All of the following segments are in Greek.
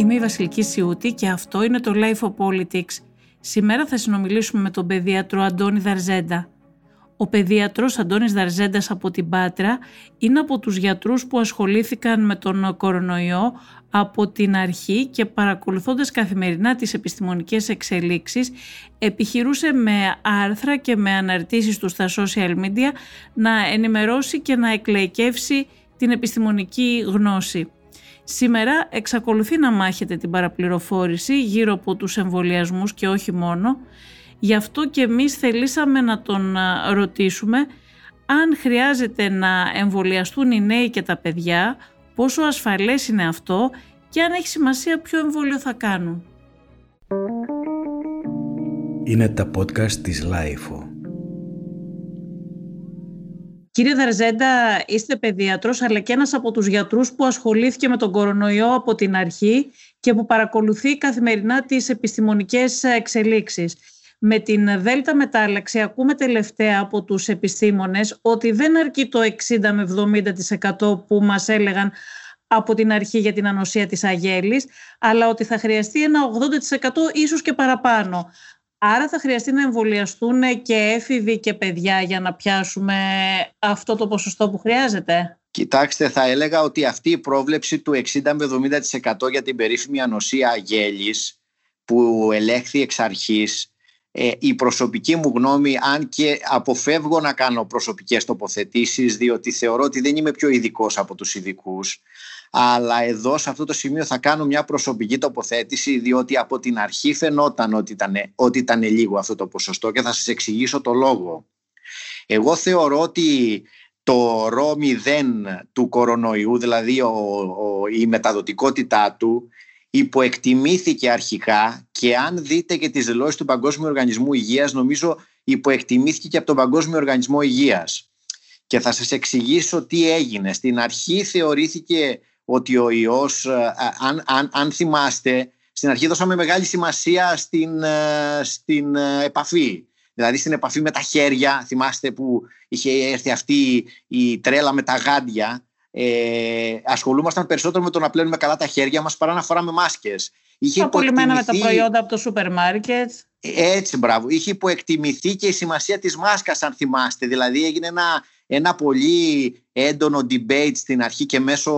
Είμαι η Βασιλική Σιούτη και αυτό είναι το Life of Politics. Σήμερα θα συνομιλήσουμε με τον παιδίατρο Αντώνη Δαρζέντα. Ο παιδίατρος Αντώνης Δαρζέντας από την Πάτρα είναι από τους γιατρούς που ασχολήθηκαν με τον κορονοϊό από την αρχή και παρακολουθώντας καθημερινά τις επιστημονικές εξελίξεις επιχειρούσε με άρθρα και με αναρτήσεις του στα social media να ενημερώσει και να εκλαϊκεύσει την επιστημονική γνώση. Σήμερα εξακολουθεί να μάχεται την παραπληροφόρηση γύρω από τους εμβολιασμούς και όχι μόνο. Γι' αυτό και εμείς θελήσαμε να τον ρωτήσουμε αν χρειάζεται να εμβολιαστούν οι νέοι και τα παιδιά, πόσο ασφαλές είναι αυτό και αν έχει σημασία ποιο εμβόλιο θα κάνουν. Είναι τα podcast της Lifeo. Κύριε Δαρζέντα, είστε παιδίατρος αλλά και ένας από τους γιατρούς που ασχολήθηκε με τον κορονοϊό από την αρχή και που παρακολουθεί καθημερινά τις επιστημονικές εξελίξεις. Με την Δέλτα μετάλλαξη ακούμε τελευταία από τους επιστήμονες ότι δεν αρκεί το 60 με 70% που μας έλεγαν από την αρχή για την ανοσία της αγέλης, αλλά ότι θα χρειαστεί ένα 80% ίσως και παραπάνω. Άρα θα χρειαστεί να εμβολιαστούν και έφηβοι και παιδιά για να πιάσουμε αυτό το ποσοστό που χρειάζεται; Κοιτάξτε, θα έλεγα ότι αυτή η πρόβλεψη του 60 με 70% για την περίφημη ανοσία γέλης που ελέγχθη εξ αρχής, ε, η προσωπική μου γνώμη, αν και αποφεύγω να κάνω προσωπικές τοποθετήσεις, διότι θεωρώ ότι δεν είμαι πιο ειδικός από τους ειδικούς, αλλά εδώ σε αυτό το σημείο θα κάνω μια προσωπική τοποθέτηση διότι από την αρχή φαινόταν ότι ήταν, ότι ήταν λίγο αυτό το ποσοστό και θα σας εξηγήσω το λόγο. Εγώ θεωρώ ότι το ρο 0 του κορονοϊού, δηλαδή ο, η μεταδοτικότητά του, υποεκτιμήθηκε αρχικά και αν δείτε και τις δηλώσεις του Παγκόσμιου Οργανισμού Υγείας, νομίζω υποεκτιμήθηκε και από τον Παγκόσμιο Οργανισμό Υγείας. Και θα σας εξηγήσω τι έγινε. Στην αρχή θεωρήθηκε ότι ο ιός, ε, αν, αν, αν θυμάστε, στην αρχή δώσαμε μεγάλη σημασία στην, ε, στην ε, επαφή. Δηλαδή στην επαφή με τα χέρια, θυμάστε που είχε έρθει αυτή η τρέλα με τα γάντια. Ε, ασχολούμασταν περισσότερο με το να πλένουμε καλά τα χέρια μας παρά να φοράμε μάσκες. Είχε Απολυμμένα με τα προϊόντα από το σούπερ μάρκετ. Έτσι, μπράβο. Είχε υποεκτιμηθεί και η σημασία της μάσκας, αν θυμάστε. Δηλαδή έγινε ένα ένα πολύ έντονο debate στην αρχή και μέσω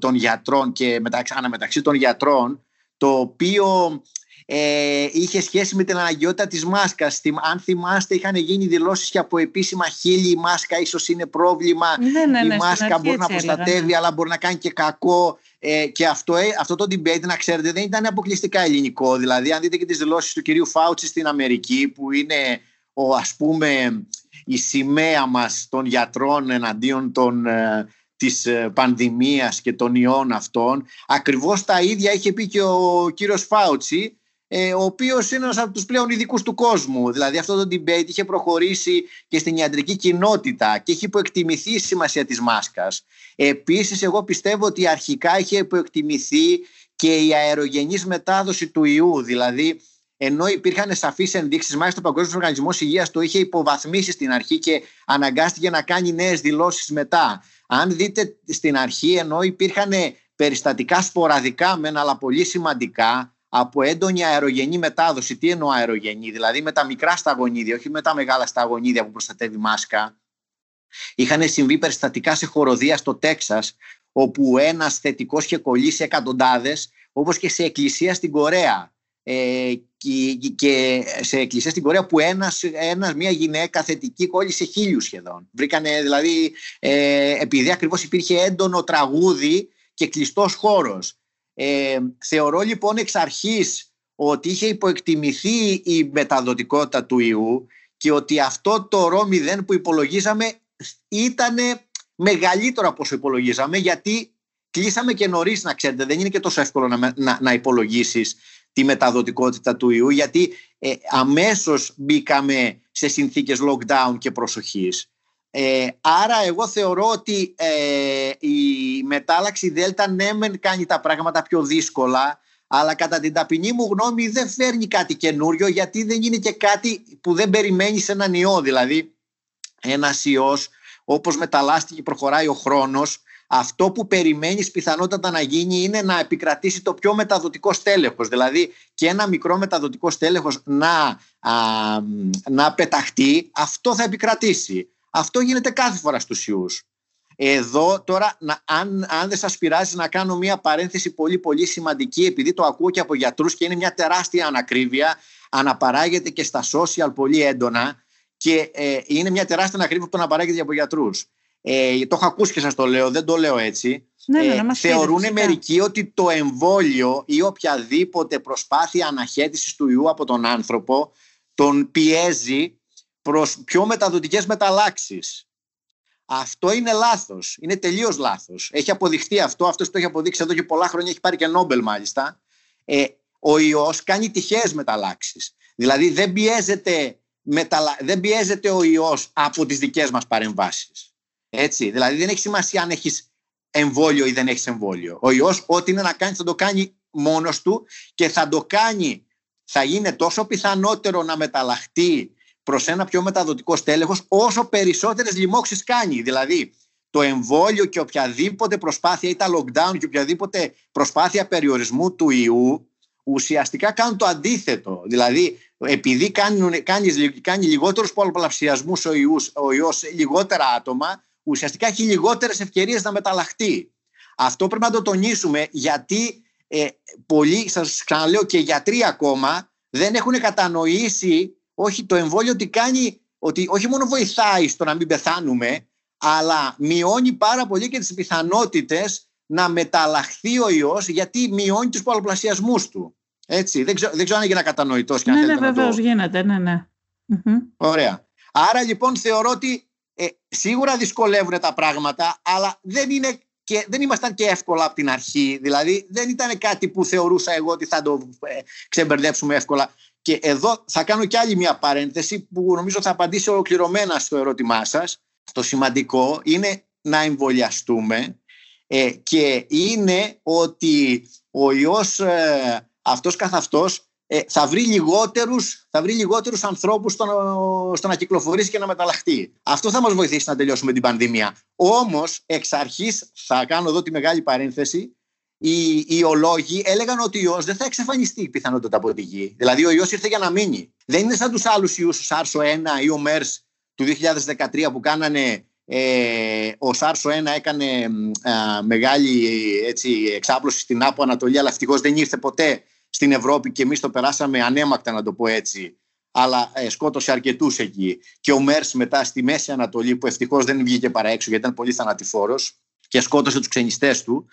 των γιατρών και μεταξύ, αναμεταξύ των γιατρών το οποίο ε, είχε σχέση με την αναγκαιότητα της μάσκας. Αν θυμάστε είχαν γίνει δηλώσεις και από επίσημα χείλη η μάσκα ίσως είναι πρόβλημα. Ναι, ναι, ναι, η μάσκα μπορεί να προστατεύει ναι. αλλά μπορεί να κάνει και κακό. Ε, και αυτό, ε, αυτό το debate να ξέρετε δεν ήταν αποκλειστικά ελληνικό. Δηλαδή αν δείτε και τις δηλώσεις του κυρίου Φάουτσι στην Αμερική που είναι ο ας πούμε η σημαία μας των γιατρών εναντίον των, ε, της ε, πανδημίας και των ιών αυτών. Ακριβώς τα ίδια είχε πει και ο κύριος Φάουτσι, ε, ο οποίος είναι ένας από τους πλέον ειδικούς του κόσμου. Δηλαδή αυτό το debate είχε προχωρήσει και στην ιατρική κοινότητα και έχει υποεκτιμηθεί η σημασία της μάσκας. Επίσης εγώ πιστεύω ότι αρχικά είχε υποεκτιμηθεί και η αερογενής μετάδοση του ιού, δηλαδή ενώ υπήρχαν σαφείς ενδείξεις, μάλιστα ο Παγκόσμιος Οργανισμός Υγείας το είχε υποβαθμίσει στην αρχή και αναγκάστηκε να κάνει νέες δηλώσεις μετά. Αν δείτε στην αρχή, ενώ υπήρχαν περιστατικά σποραδικά μεν, αλλά πολύ σημαντικά, από έντονη αερογενή μετάδοση. Τι εννοώ αερογενή, δηλαδή με τα μικρά σταγονίδια, όχι με τα μεγάλα σταγονίδια που προστατεύει μάσκα. Είχαν συμβεί περιστατικά σε χοροδία στο Τέξας, όπου ένας θετικός είχε κολλήσει εκατοντάδες, όπως και σε εκκλησία στην Κορέα ε, και, σε εκκλησία στην Κορέα που ένας, ένας, μια γυναίκα θετική κόλλησε χίλιους σχεδόν. Βρήκανε δηλαδή, ε, επειδή ακριβώς υπήρχε έντονο τραγούδι και κλειστός χώρος. Ε, θεωρώ λοιπόν εξ αρχής ότι είχε υποεκτιμηθεί η μεταδοτικότητα του ιού και ότι αυτό το ρο 0 που υπολογίζαμε ήταν μεγαλύτερο από όσο υπολογίζαμε γιατί κλείσαμε και νωρίς να ξέρετε δεν είναι και τόσο εύκολο να, να, να υπολογίσεις τη μεταδοτικότητα του ιού γιατί ε, αμέσως μπήκαμε σε συνθήκες lockdown και προσοχής. Ε, άρα εγώ θεωρώ ότι ε, η μετάλλαξη Δέλτα ναι μεν κάνει τα πράγματα πιο δύσκολα αλλά κατά την ταπεινή μου γνώμη δεν φέρνει κάτι καινούριο γιατί δεν είναι και κάτι που δεν περιμένει σε έναν ιό. Δηλαδή ένας ιός όπως μεταλλάστηκε προχωράει ο χρόνος αυτό που περιμένεις πιθανότατα να γίνει είναι να επικρατήσει το πιο μεταδοτικό στέλεχος. Δηλαδή και ένα μικρό μεταδοτικό στέλεχος να, να πεταχτεί, αυτό θα επικρατήσει. Αυτό γίνεται κάθε φορά στους ιούς. Εδώ τώρα, να, αν, αν δεν σας πειράζει να κάνω μια παρένθεση πολύ πολύ σημαντική, επειδή το ακούω και από γιατρούς και είναι μια τεράστια ανακρίβεια, αναπαράγεται και στα social πολύ έντονα και ε, είναι μια τεράστια ανακρίβεια που το αναπαράγεται από γιατρούς. Ε, το έχω ακούσει και σας το λέω, δεν το λέω έτσι. Ναι, ναι, ε, θεωρούν μερικοί ότι το εμβόλιο ή οποιαδήποτε προσπάθεια αναχέτησης του ιού από τον άνθρωπο τον πιέζει προς πιο μεταδοτικές μεταλλάξεις. Αυτό είναι λάθος. Είναι τελείως λάθος. Έχει αποδειχθεί αυτό. Αυτός το έχει αποδείξει εδώ και πολλά χρόνια. Έχει πάρει και Νόμπελ, μάλιστα. Ε, ο ιός κάνει τυχαίες μεταλλάξεις. Δηλαδή δεν πιέζεται, μεταλα... δεν πιέζεται ο ιός από τις δικές μας παρεμβάσεις. Έτσι. Δηλαδή δεν έχει σημασία αν έχεις εμβόλιο ή δεν έχεις εμβόλιο. Ο ιό, ό,τι είναι να κάνεις, θα το κάνει μόνος του και θα το κάνει. Θα είναι τόσο πιθανότερο να μεταλλαχτεί προς ένα πιο μεταδοτικό στέλεχος, όσο περισσότερες λοιμώξεις κάνει. Δηλαδή, το εμβόλιο και οποιαδήποτε προσπάθεια ή τα lockdown και οποιαδήποτε προσπάθεια περιορισμού του ιού ουσιαστικά κάνουν το αντίθετο. Δηλαδή, επειδή κάνει, κάνεις, κάνεις λιγότερους πολλαπλασιασμούς ο, ιούς, ο ιός λιγότερα άτομα, ουσιαστικά έχει λιγότερες ευκαιρίες να μεταλλαχτεί. Αυτό πρέπει να το τονίσουμε γιατί ε, πολλοί, σας ξαναλέω και γιατροί ακόμα, δεν έχουν κατανοήσει όχι το εμβόλιο τι κάνει, ότι όχι μόνο βοηθάει στο να μην πεθάνουμε, αλλά μειώνει πάρα πολύ και τις πιθανότητες να μεταλλαχθεί ο ιός γιατί μειώνει τους πολλαπλασιασμούς του. Έτσι, δεν ξέρω, δεν ξέρω αν έγινε κατανοητός. Και ναι, αν ναι, βεβαίως το... γίνεται, ναι, ναι. Ωραία. Άρα λοιπόν θεωρώ ότι ε, σίγουρα δυσκολεύουν τα πράγματα, αλλά δεν, είναι και, δεν ήμασταν και εύκολα από την αρχή. Δηλαδή δεν ήταν κάτι που θεωρούσα εγώ ότι θα το ε, ξεμπερδέψουμε εύκολα. Και εδώ θα κάνω και άλλη μια παρένθεση που νομίζω θα απαντήσει ολοκληρωμένα στο ερώτημά σας. Το σημαντικό είναι να εμβολιαστούμε ε, και είναι ότι ο ιός ε, αυτός καθ' αυτός ε, θα, βρει λιγότερους, θα βρει λιγότερους ανθρώπους στο, στο να κυκλοφορήσει και να μεταλλαχτεί. Αυτό θα μας βοηθήσει να τελειώσουμε την πανδημία. Όμως, εξ αρχής, θα κάνω εδώ τη μεγάλη παρένθεση, οι, οι ολόγοι έλεγαν ότι ο ιός δεν θα εξαφανιστεί πιθανότατα από τη γη. Δηλαδή ο ιός ήρθε για να μείνει. Δεν είναι σαν τους άλλους ιούς, ο Σάρσο 1 ή ο ΜΕΡΣ του 2013 που κάνανε ε, ο Σάρσο 1 έκανε μεγάλη έτσι, εξάπλωση στην Άπο Ανατολή αλλά ευτυχώς δεν ήρθε ποτέ στην Ευρώπη και εμείς το περάσαμε ανέμακτα να το πω έτσι αλλά ε, σκότωσε αρκετούς εκεί. Και ο Μέρς μετά στη Μέση Ανατολή που ευτυχώς δεν βγήκε παρά έξω γιατί ήταν πολύ θανατηφόρος και σκότωσε τους ξενιστές του.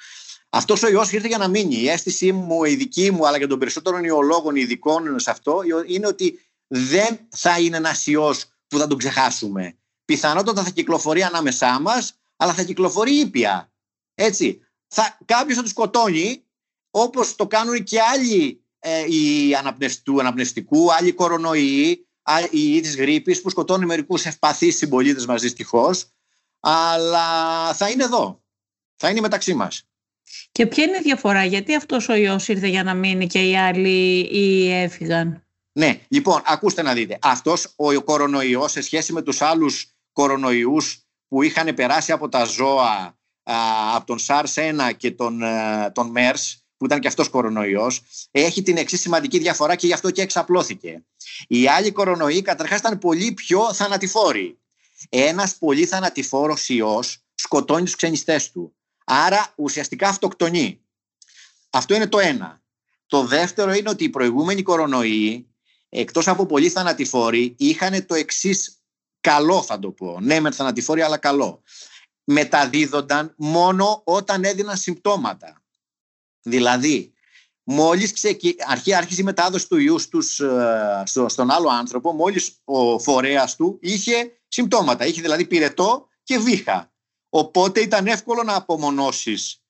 Αυτός ο ιός ήρθε για να μείνει. Η αίσθησή μου, η δική μου, αλλά και των περισσότερων ιολόγων ειδικών σε αυτό, είναι ότι δεν θα είναι ένας ιός που θα τον ξεχάσουμε. Πιθανότατα θα κυκλοφορεί ανάμεσά μας, αλλά θα κυκλοφορεί ήπια. Έτσι. Θα, κάποιος θα τους σκοτώνει, όπως το κάνουν και άλλοι ε, οι αναπνευστικού, αναπνευστικού, άλλοι κορονοϊοί, οι της γρήπης που σκοτώνουν μερικούς ευπαθείς συμπολίτες μας δυστυχώς. Αλλά θα είναι εδώ. Θα είναι μεταξύ μας. Και ποια είναι η διαφορά, γιατί αυτός ο ιός ήρθε για να μείνει και οι άλλοι ή έφυγαν; Ναι, λοιπόν, ακούστε να δείτε. Αυτός ο κορονοϊός σε σχέση με τους άλλους κορονοϊούς που είχαν περάσει από τα ζώα, από τον SARS-1 και τον, τον MERS, που ήταν και αυτός κορονοϊός, έχει την εξής σημαντική διαφορά και γι' αυτό και εξαπλώθηκε. Οι άλλοι κορονοϊοί καταρχάς ήταν πολύ πιο θανατηφόροι. Ένας πολύ θανατηφόρος ιός σκοτώνει τους ξενιστές του. Άρα ουσιαστικά αυτοκτονεί. Αυτό είναι το ένα. Το δεύτερο είναι ότι οι προηγούμενοι κορονοϊοί, εκτός από πολύ θανατηφόροι, είχαν το εξής καλό θα το πω. Ναι με θανατηφόροι αλλά καλό. Μεταδίδονταν μόνο όταν έδιναν συμπτώματα. Δηλαδή, μόλις ξεκι... αρχή άρχισε η μετάδοση του ιού στους, ε, στον άλλο άνθρωπο, μόλις ο φορέας του είχε συμπτώματα. Είχε δηλαδή πυρετό και βήχα. Οπότε ήταν εύκολο να απομονώσεις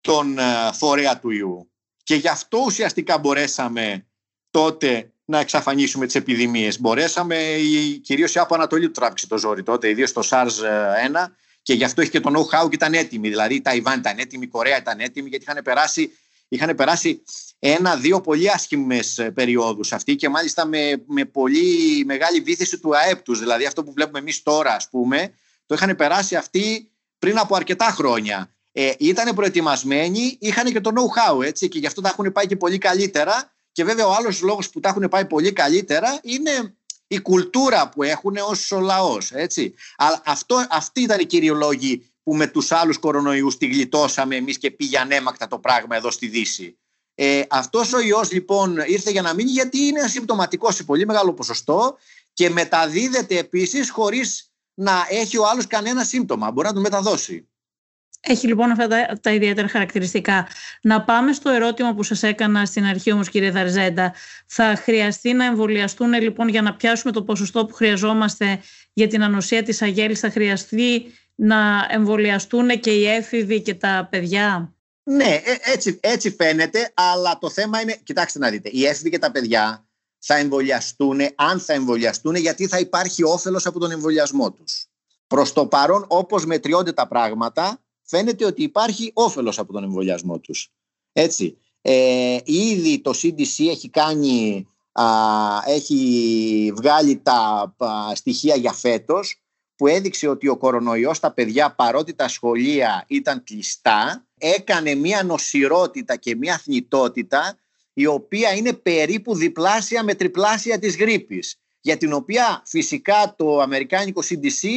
τον ε, φορέα του ιού. Και γι' αυτό ουσιαστικά μπορέσαμε τότε να εξαφανίσουμε τις επιδημίες. Μπορέσαμε, κυρίως η Άπο Ανατολή του τράβηξε το ζόρι τότε, ιδίως το SARS-1 και γι' αυτό είχε και το know-how και ήταν έτοιμη. Δηλαδή η Ταϊβάν ήταν έτοιμη, η Κορέα ήταν έτοιμη γιατί είχαν περάσει, είχαν περάσει ένα-δύο πολύ άσχημες ε, περιόδους αυτοί και μάλιστα με, με πολύ μεγάλη βήθηση του ΑΕΠ τους. Δηλαδή αυτό που βλέπουμε εμείς τώρα ας πούμε, το είχαν περάσει αυτοί πριν από αρκετά χρόνια. Ε, ήταν προετοιμασμένοι, είχαν και το know-how έτσι και γι' αυτό τα έχουν πάει και πολύ καλύτερα. Και βέβαια ο άλλος λόγος που τα έχουν πάει πολύ καλύτερα είναι η κουλτούρα που έχουν ως λαός. Έτσι. Αλλά αυτό, αυτοί ήταν οι κύριοι λόγοι που με τους άλλους κορονοϊούς τη γλιτώσαμε εμείς και πήγε ανέμακτα το πράγμα εδώ στη Δύση. Ε, αυτός ο ιός λοιπόν ήρθε για να μείνει γιατί είναι ασυμπτωματικό σε πολύ μεγάλο ποσοστό και μεταδίδεται επίσης χωρίς να έχει ο άλλος κανένα σύμπτωμα. Μπορεί να του μεταδώσει. Έχει λοιπόν αυτά τα, τα ιδιαίτερα χαρακτηριστικά. Να πάμε στο ερώτημα που σας έκανα στην αρχή όμως κύριε Δαρζέντα. Θα χρειαστεί να εμβολιαστούν λοιπόν για να πιάσουμε το ποσοστό που χρειαζόμαστε για την ανοσία της αγέλης. Θα χρειαστεί να εμβολιαστούν και οι έφηβοι και τα παιδιά; Ναι, ε, έτσι, έτσι φαίνεται, αλλά το θέμα είναι, κοιτάξτε να δείτε, οι έφηβοι και τα παιδιά θα εμβολιαστούν, αν θα εμβολιαστούν, γιατί θα υπάρχει όφελος από τον εμβολιασμό τους. Προς το παρόν, όπως μετριώνται τα πράγματα, φαίνεται ότι υπάρχει όφελος από τον εμβολιασμό τους. Έτσι. Ε, ήδη το CDC έχει κάνει, α, έχει βγάλει τα στοιχεία για φέτος που έδειξε ότι ο κορονοϊός στα παιδιά παρότι τα σχολεία ήταν κλειστά έκανε μια νοσηρότητα και μια θνητότητα η οποία είναι περίπου διπλάσια με τριπλάσια της γρήπης για την οποία φυσικά το Αμερικάνικο CDC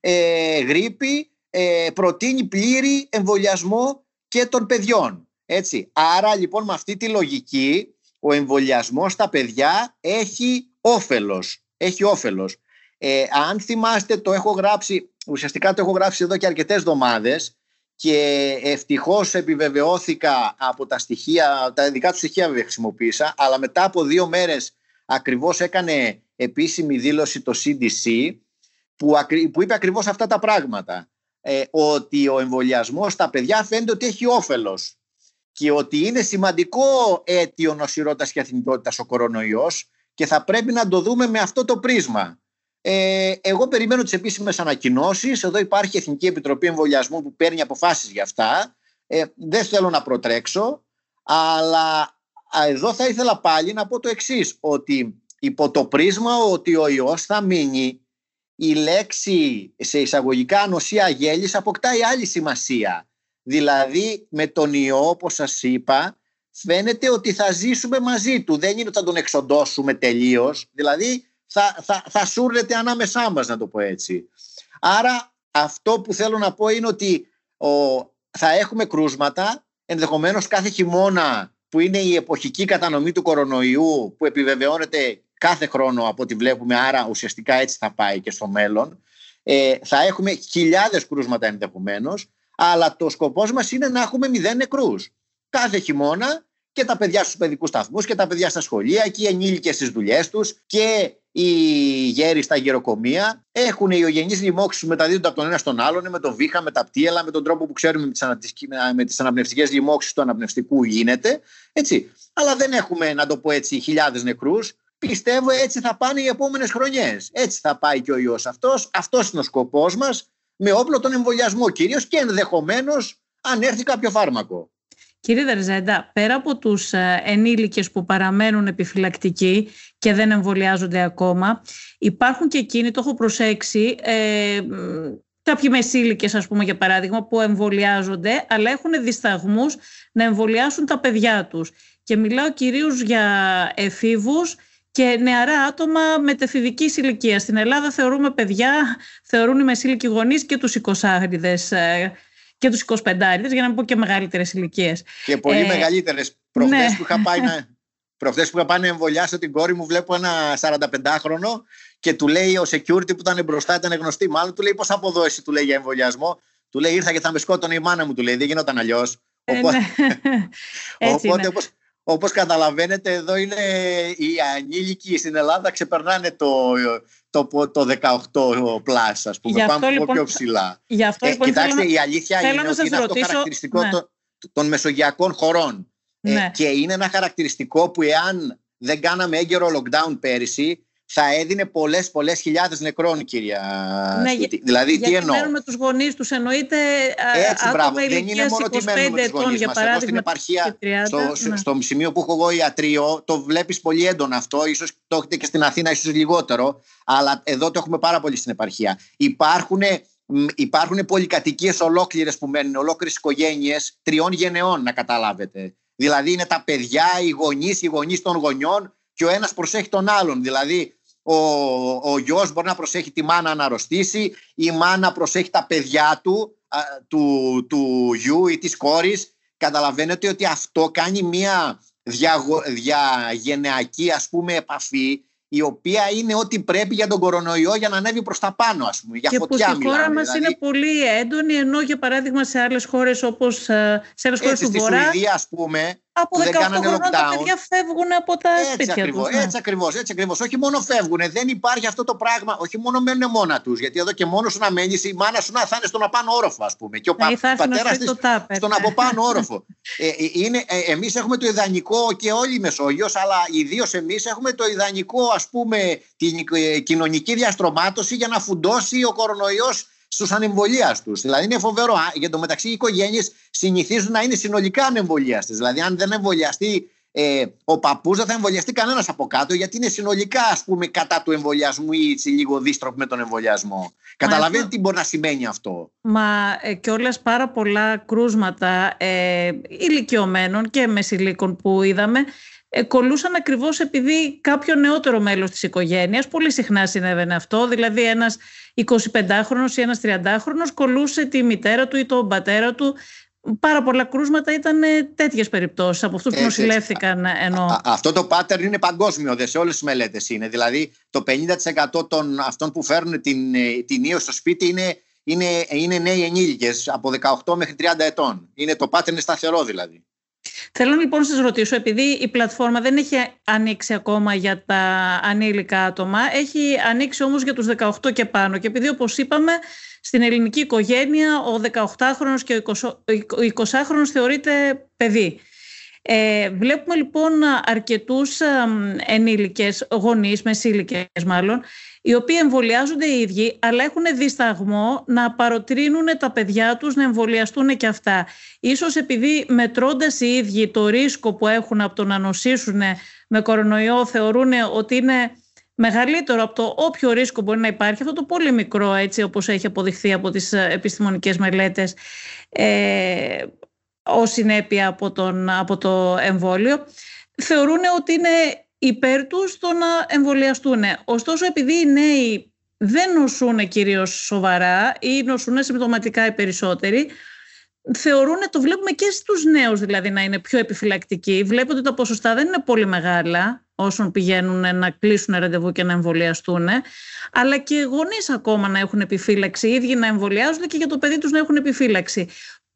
ε, γρήπη ε, προτείνει πλήρη εμβολιασμό και των παιδιών. Έτσι. Άρα λοιπόν με αυτή τη λογική ο εμβολιασμός στα παιδιά έχει όφελος. Έχει όφελος. Ε, αν θυμάστε το έχω γράψει, ουσιαστικά το έχω γράψει εδώ και αρκετές εβδομάδες και ευτυχώς επιβεβαιώθηκα από τα στοιχεία, τα δικά του στοιχεία βέβαια χρησιμοποίησα, αλλά μετά από δύο μέρες ακριβώς έκανε επίσημη δήλωση το CDC που, που είπε ακριβώς αυτά τα πράγματα ε, ότι ο εμβολιασμός στα παιδιά φαίνεται ότι έχει όφελος και ότι είναι σημαντικό αίτιο νοσηρότητας και αθνητότητας ο κορονοϊός και θα πρέπει να το δούμε με αυτό το πρίσμα. Ε, εγώ περιμένω τις επίσημες ανακοινώσεις. Εδώ υπάρχει η Εθνική Επιτροπή Εμβολιασμού που παίρνει αποφάσεις για αυτά. Ε, δεν θέλω να προτρέξω, αλλά εδώ θα ήθελα πάλι να πω το εξής, ότι υπό το πρίσμα ότι ο ιός θα μείνει η λέξη σε εισαγωγικά νοσία γέλης αποκτάει άλλη σημασία. Δηλαδή με τον ιό όπως σας είπα φαίνεται ότι θα ζήσουμε μαζί του. Δεν είναι ότι θα τον εξοντώσουμε τελείως. Δηλαδή θα, θα, θα σούρνεται ανάμεσά μας να το πω έτσι. Άρα αυτό που θέλω να πω είναι ότι ο, θα έχουμε κρούσματα ενδεχομένως κάθε χειμώνα που είναι η εποχική κατανομή του κορονοϊού που επιβεβαιώνεται κάθε χρόνο από ό,τι βλέπουμε, άρα ουσιαστικά έτσι θα πάει και στο μέλλον. Ε, θα έχουμε χιλιάδες κρούσματα ενδεχομένως, αλλά το σκοπός μας είναι να έχουμε μηδέν νεκρούς. Κάθε χειμώνα και τα παιδιά στους παιδικούς σταθμούς και τα παιδιά στα σχολεία και οι ενήλικες στις δουλειές τους και οι γέροι στα γεροκομεία έχουν οι ογενείς λοιμώξεις που μεταδίδονται από τον ένα στον άλλον με τον βήχα, με τα πτύελα, με τον τρόπο που ξέρουμε με τις, αναπνευστικές λοιμώξεις του αναπνευστικού γίνεται. Έτσι. Αλλά δεν έχουμε, να το πω έτσι, χιλιάδες νεκρούς πιστεύω έτσι θα πάνε οι επόμενες χρονιές. Έτσι θα πάει και ο ιός αυτός. Αυτός είναι ο σκοπός μας με όπλο τον εμβολιασμό κυρίως και ενδεχομένως αν έρθει κάποιο φάρμακο. Κύριε Δερζέντα, πέρα από τους ε, ενήλικες που παραμένουν επιφυλακτικοί και δεν εμβολιάζονται ακόμα, υπάρχουν και εκείνοι, το έχω προσέξει, ε, κάποιοι μεσήλικες ας πούμε για παράδειγμα που εμβολιάζονται αλλά έχουν δισταγμούς να εμβολιάσουν τα παιδιά τους. Και μιλάω κυρίως για εφήβους και νεαρά άτομα μετεφηβική ηλικία. Στην Ελλάδα θεωρούμε παιδιά, θεωρούν οι μεσήλικοι γονείς και τους 20 και τους 25 για να μην πω και μεγαλύτερες ηλικίες. Και πολύ ε, μεγαλύτερες. Προχθές ναι. που είχα πάει να. Προχθές που είχα πάει να εμβολιάσω την κόρη μου, βλέπω ένα 45χρονο και του λέει ο security που ήταν μπροστά, ήταν γνωστή. Μάλλον του λέει πώς από εδώ εσύ, του λέει για εμβολιασμό. Του λέει ήρθα και θα με σκότωνε η μάνα μου, του λέει. Δεν γινόταν αλλιώς. Ε, οπότε, ναι. οπότε όπως, όπως καταλαβαίνετε εδώ είναι οι ανήλικοι στην Ελλάδα ξεπερνάνε το, το, το 18 πλάς ας πούμε, πάμε λοιπόν, πιο ψηλά. Γι αυτό, ε, λοιπόν, κοιτάξτε θέλω, η αλήθεια είναι ότι είναι αυτό χαρακτηριστικό ναι. των, των μεσογειακών χωρών. Ε, ναι. και είναι ένα χαρακτηριστικό που εάν δεν κάναμε έγκαιρο lockdown πέρυσι θα έδινε πολλές πολλές χιλιάδες νεκρών, κυρία ναι, Δηλαδή, τι εννοώ; Μένουν με τους γονείς τους, εννοείται Έτσι, μπράβο. Δεν είναι μόνο τι μένουν με τους γονείς μας. Εδώ στην επαρχία, 30, στο, ναι. στο σημείο που έχω εγώ ιατρείο, το βλέπεις πολύ έντονα αυτό. σω το έχετε και στην Αθήνα, ίσως λιγότερο. Αλλά εδώ το έχουμε πάρα πολύ στην επαρχία. Υπάρχουν υπάρχουν πολυκατοικίες ολόκληρες που μένουν, ολόκληρες οικογένειες τριών γενεών να καταλάβετε. Δηλαδή είναι τα παιδιά, οι γονείς, οι γονείς των γονιών και ο ένας προσέχει τον άλλον. Δηλαδή ο, ο γιος μπορεί να προσέχει τη μάνα να αρρωστήσει, η μάνα προσέχει τα παιδιά του, του, του γιου ή της κόρης. Καταλαβαίνετε ότι αυτό κάνει μια διαγενειακή ας πούμε επαφή η οποία είναι ό,τι πρέπει για τον κορονοϊό για να ανέβει προς τα πάνω ας πούμε, για και φωτιά που στη χώρα μας δηλαδή. είναι πολύ έντονη ενώ για παράδειγμα σε άλλες χώρες όπως ε, σε άλλες χώρες Έτσι, του στη Βορρά Σουηδία ας πούμε από που δεν 18 κάνανε χρόνια τα lockdown. παιδιά φεύγουν από τα Έτσι σπίτια ακριβώς, τους. ναι. έτσι ακριβώς, έτσι ακριβώς. Όχι μόνο φεύγουν, δεν υπάρχει αυτό το πράγμα. Όχι μόνο μένουν μόνα τους, γιατί εδώ και μόνος σου να μένεις, η μάνα σου να θα είναι στον απάνω όροφο, ας πούμε. Και ο Ναι, πα, ή θα έρθει να πατέρας σου της το τάπερ. στον από πάνω όροφο. ε, ε, είναι, ε, εμείς έχουμε το ιδανικό και όλη η Μεσόγειος, αλλά ιδίως εμείς έχουμε το ιδανικό, ας πούμε, την ε, κοινωνική διαστρωμάτωση για να φουντώσει ο κορονοϊός στους ανεμβολίαστου. Δηλαδή είναι φοβερό. Α, Για το μεταξύ, οι οικογένειες συνηθίζουν να είναι συνολικά ανεμβολίαστε. Δηλαδή, αν δεν εμβολιαστεί ε, ο παππούς, δεν θα εμβολιαστεί κανένας από κάτω, γιατί είναι συνολικά ας πούμε, κατά του εμβολιασμού ή έτσι, λίγο δίστροποι με τον εμβολιασμό. Καταλαβαίνετε αυτό- τι μπορεί να σημαίνει αυτό. Μα ε, και όλες πάρα πολλά κρούσματα ε, ηλικιωμένων και μεσηλίκων που είδαμε ε, κολούσαν ακριβώς επειδή κάποιο νεότερο μέλος της οικογένειας, πολύ συχνά συνέβαινε αυτό, δηλαδή ένας 25χρονος ή ένας 30χρονος κολούσε τη μητέρα του ή τον πατέρα του. Πάρα πολλά κρούσματα ήταν ε, τέτοιες περιπτώσεις από αυτούς που Έτσι, έτσι. νοσηλεύτηκαν ενώ... Α, αυτό το pattern είναι παγκόσμιο, δε σε όλες τις μελέτες είναι. Δηλαδή το 50% των αυτών που φέρνουν την, ε, την ίο στο σπίτι είναι, είναι, είναι νέοι ενήλικες από 18 μέχρι 30 ετών. Είναι το pattern είναι σταθερό δηλαδή. Θέλω λοιπόν να σας ρωτήσω, επειδή η πλατφόρμα δεν έχει ανοίξει ακόμα για τα ανήλικα άτομα, έχει ανοίξει όμως για τους 18 και πάνω και επειδή όπως είπαμε στην ελληνική οικογένεια ο 18χρονος και ο 20 ο 20χρονος θεωρείται παιδί. Ε, βλέπουμε λοιπόν αρκετούς εμ, ενήλικες, γονείς, μεσήλικες μάλλον, οι οποίοι εμβολιάζονται οι ίδιοι, αλλά έχουν δισταγμό να παροτρύνουν τα παιδιά τους να εμβολιαστούν και αυτά. Ίσως επειδή μετρώντας οι ίδιοι το ρίσκο που έχουν από το να νοσήσουν με κορονοϊό θεωρούν ότι είναι μεγαλύτερο από το όποιο ρίσκο μπορεί να υπάρχει, αυτό το πολύ μικρό έτσι όπως έχει αποδειχθεί από τις ε, επιστημονικές μελέτες ε, ως συνέπεια από, τον, από το εμβόλιο, θεωρούν ότι είναι υπέρ τους το να εμβολιαστούν. Ωστόσο, επειδή οι νέοι δεν νοσούν κυρίως σοβαρά ή νοσούν συμπτωματικά οι περισσότεροι, θεωρούν, το βλέπουμε και στους νέους δηλαδή να είναι πιο επιφυλακτικοί. Βλέπετε ότι τα ποσοστά δεν είναι πολύ μεγάλα όσων πηγαίνουν να κλείσουν ραντεβού και να εμβολιαστούν, αλλά και οι γονείς ακόμα να έχουν επιφύλαξη, οι ίδιοι να εμβολιάζονται και για το παιδί τους να έχουν επιφύλαξη.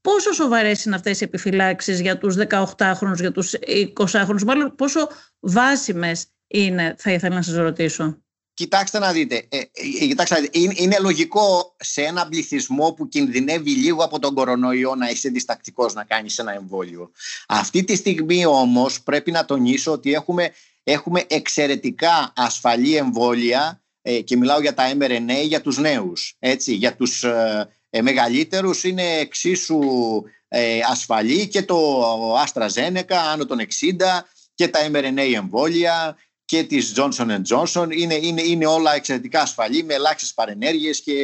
Πόσο σοβαρές είναι αυτές οι επιφυλάξεις για τους 18χρονους, για τους 20χρονους, μάλλον πόσο βάσιμες είναι, θα ήθελα να σας ρωτήσω. Κοιτάξτε να δείτε, ε, ε, κοιτάξτε, να δείτε, είναι, είναι λογικό σε έναν πληθυσμό που κινδυνεύει λίγο από τον κορονοϊό να είσαι διστακτικός να κάνεις ένα εμβόλιο. Αυτή τη στιγμή όμως πρέπει να τονίσω ότι έχουμε, έχουμε εξαιρετικά ασφαλή εμβόλια ε, και μιλάω για τα mRNA για τους νέους. Έτσι, για τους ε, ε, μεγαλύτερους είναι εξίσου ε, ασφαλή και το AstraZeneca άνω των 60 και τα mRNA εμβόλια και της Johnson Johnson είναι, είναι, είναι όλα εξαιρετικά ασφαλή με ελάχιστες παρενέργειες και,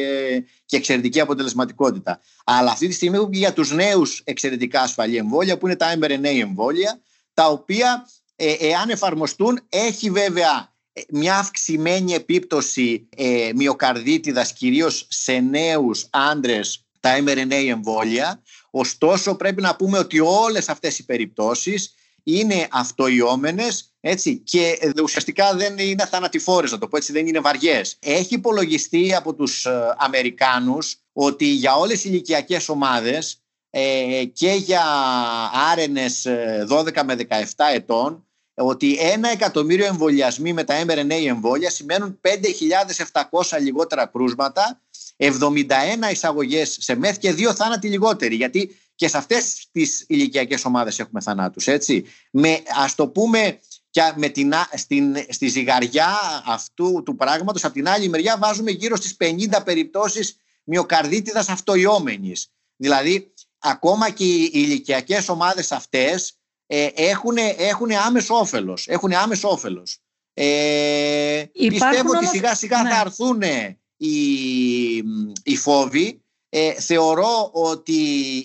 και εξαιρετική αποτελεσματικότητα. Αλλά αυτή τη στιγμή έχουμε για τους νέους εξαιρετικά ασφαλή εμβόλια που είναι τα mRNA εμβόλια τα οποία ε, εάν εφαρμοστούν έχει βέβαια μια αυξημένη επίπτωση ε, μυοκαρδίτιδας κυρίως σε νέους άντρες τα mRNA εμβόλια ωστόσο πρέπει να πούμε ότι όλες αυτές οι περιπτώσεις είναι αυτοϊόμενες έτσι, και ουσιαστικά δεν είναι θανατηφόρες να το πω έτσι, δεν είναι βαριές. Έχει υπολογιστεί από τους ε, Αμερικάνους ότι για όλες οι ηλικιακές ομάδες ε, και για άρενες 12 με 17 ετών ότι ένα εκατομμύριο εμβολιασμοί με τα mRNA εμβόλια σημαίνουν 5.700 λιγότερα κρούσματα, 71 εισαγωγές σε μεθ και δύο θάνατοι λιγότεροι. Γιατί και σε αυτές τις ηλικιακές ομάδες έχουμε θανάτους. Έτσι. Με, ας το πούμε και με την, στην, στη ζυγαριά αυτού του πράγματος από την άλλη μεριά βάζουμε γύρω στις 50 περιπτώσεις μυοκαρδίτιδας αυτοϊόμενης. Δηλαδή ακόμα και οι ηλικιακές ομάδες αυτές ε, έχουν, έχουν άμεσο όφελος. Έχουν άμεσο όφελος. Ε, πιστεύω ότι σιγά σιγά ναι. θα έρθουν οι, οι φόβοι ε, θεωρώ ότι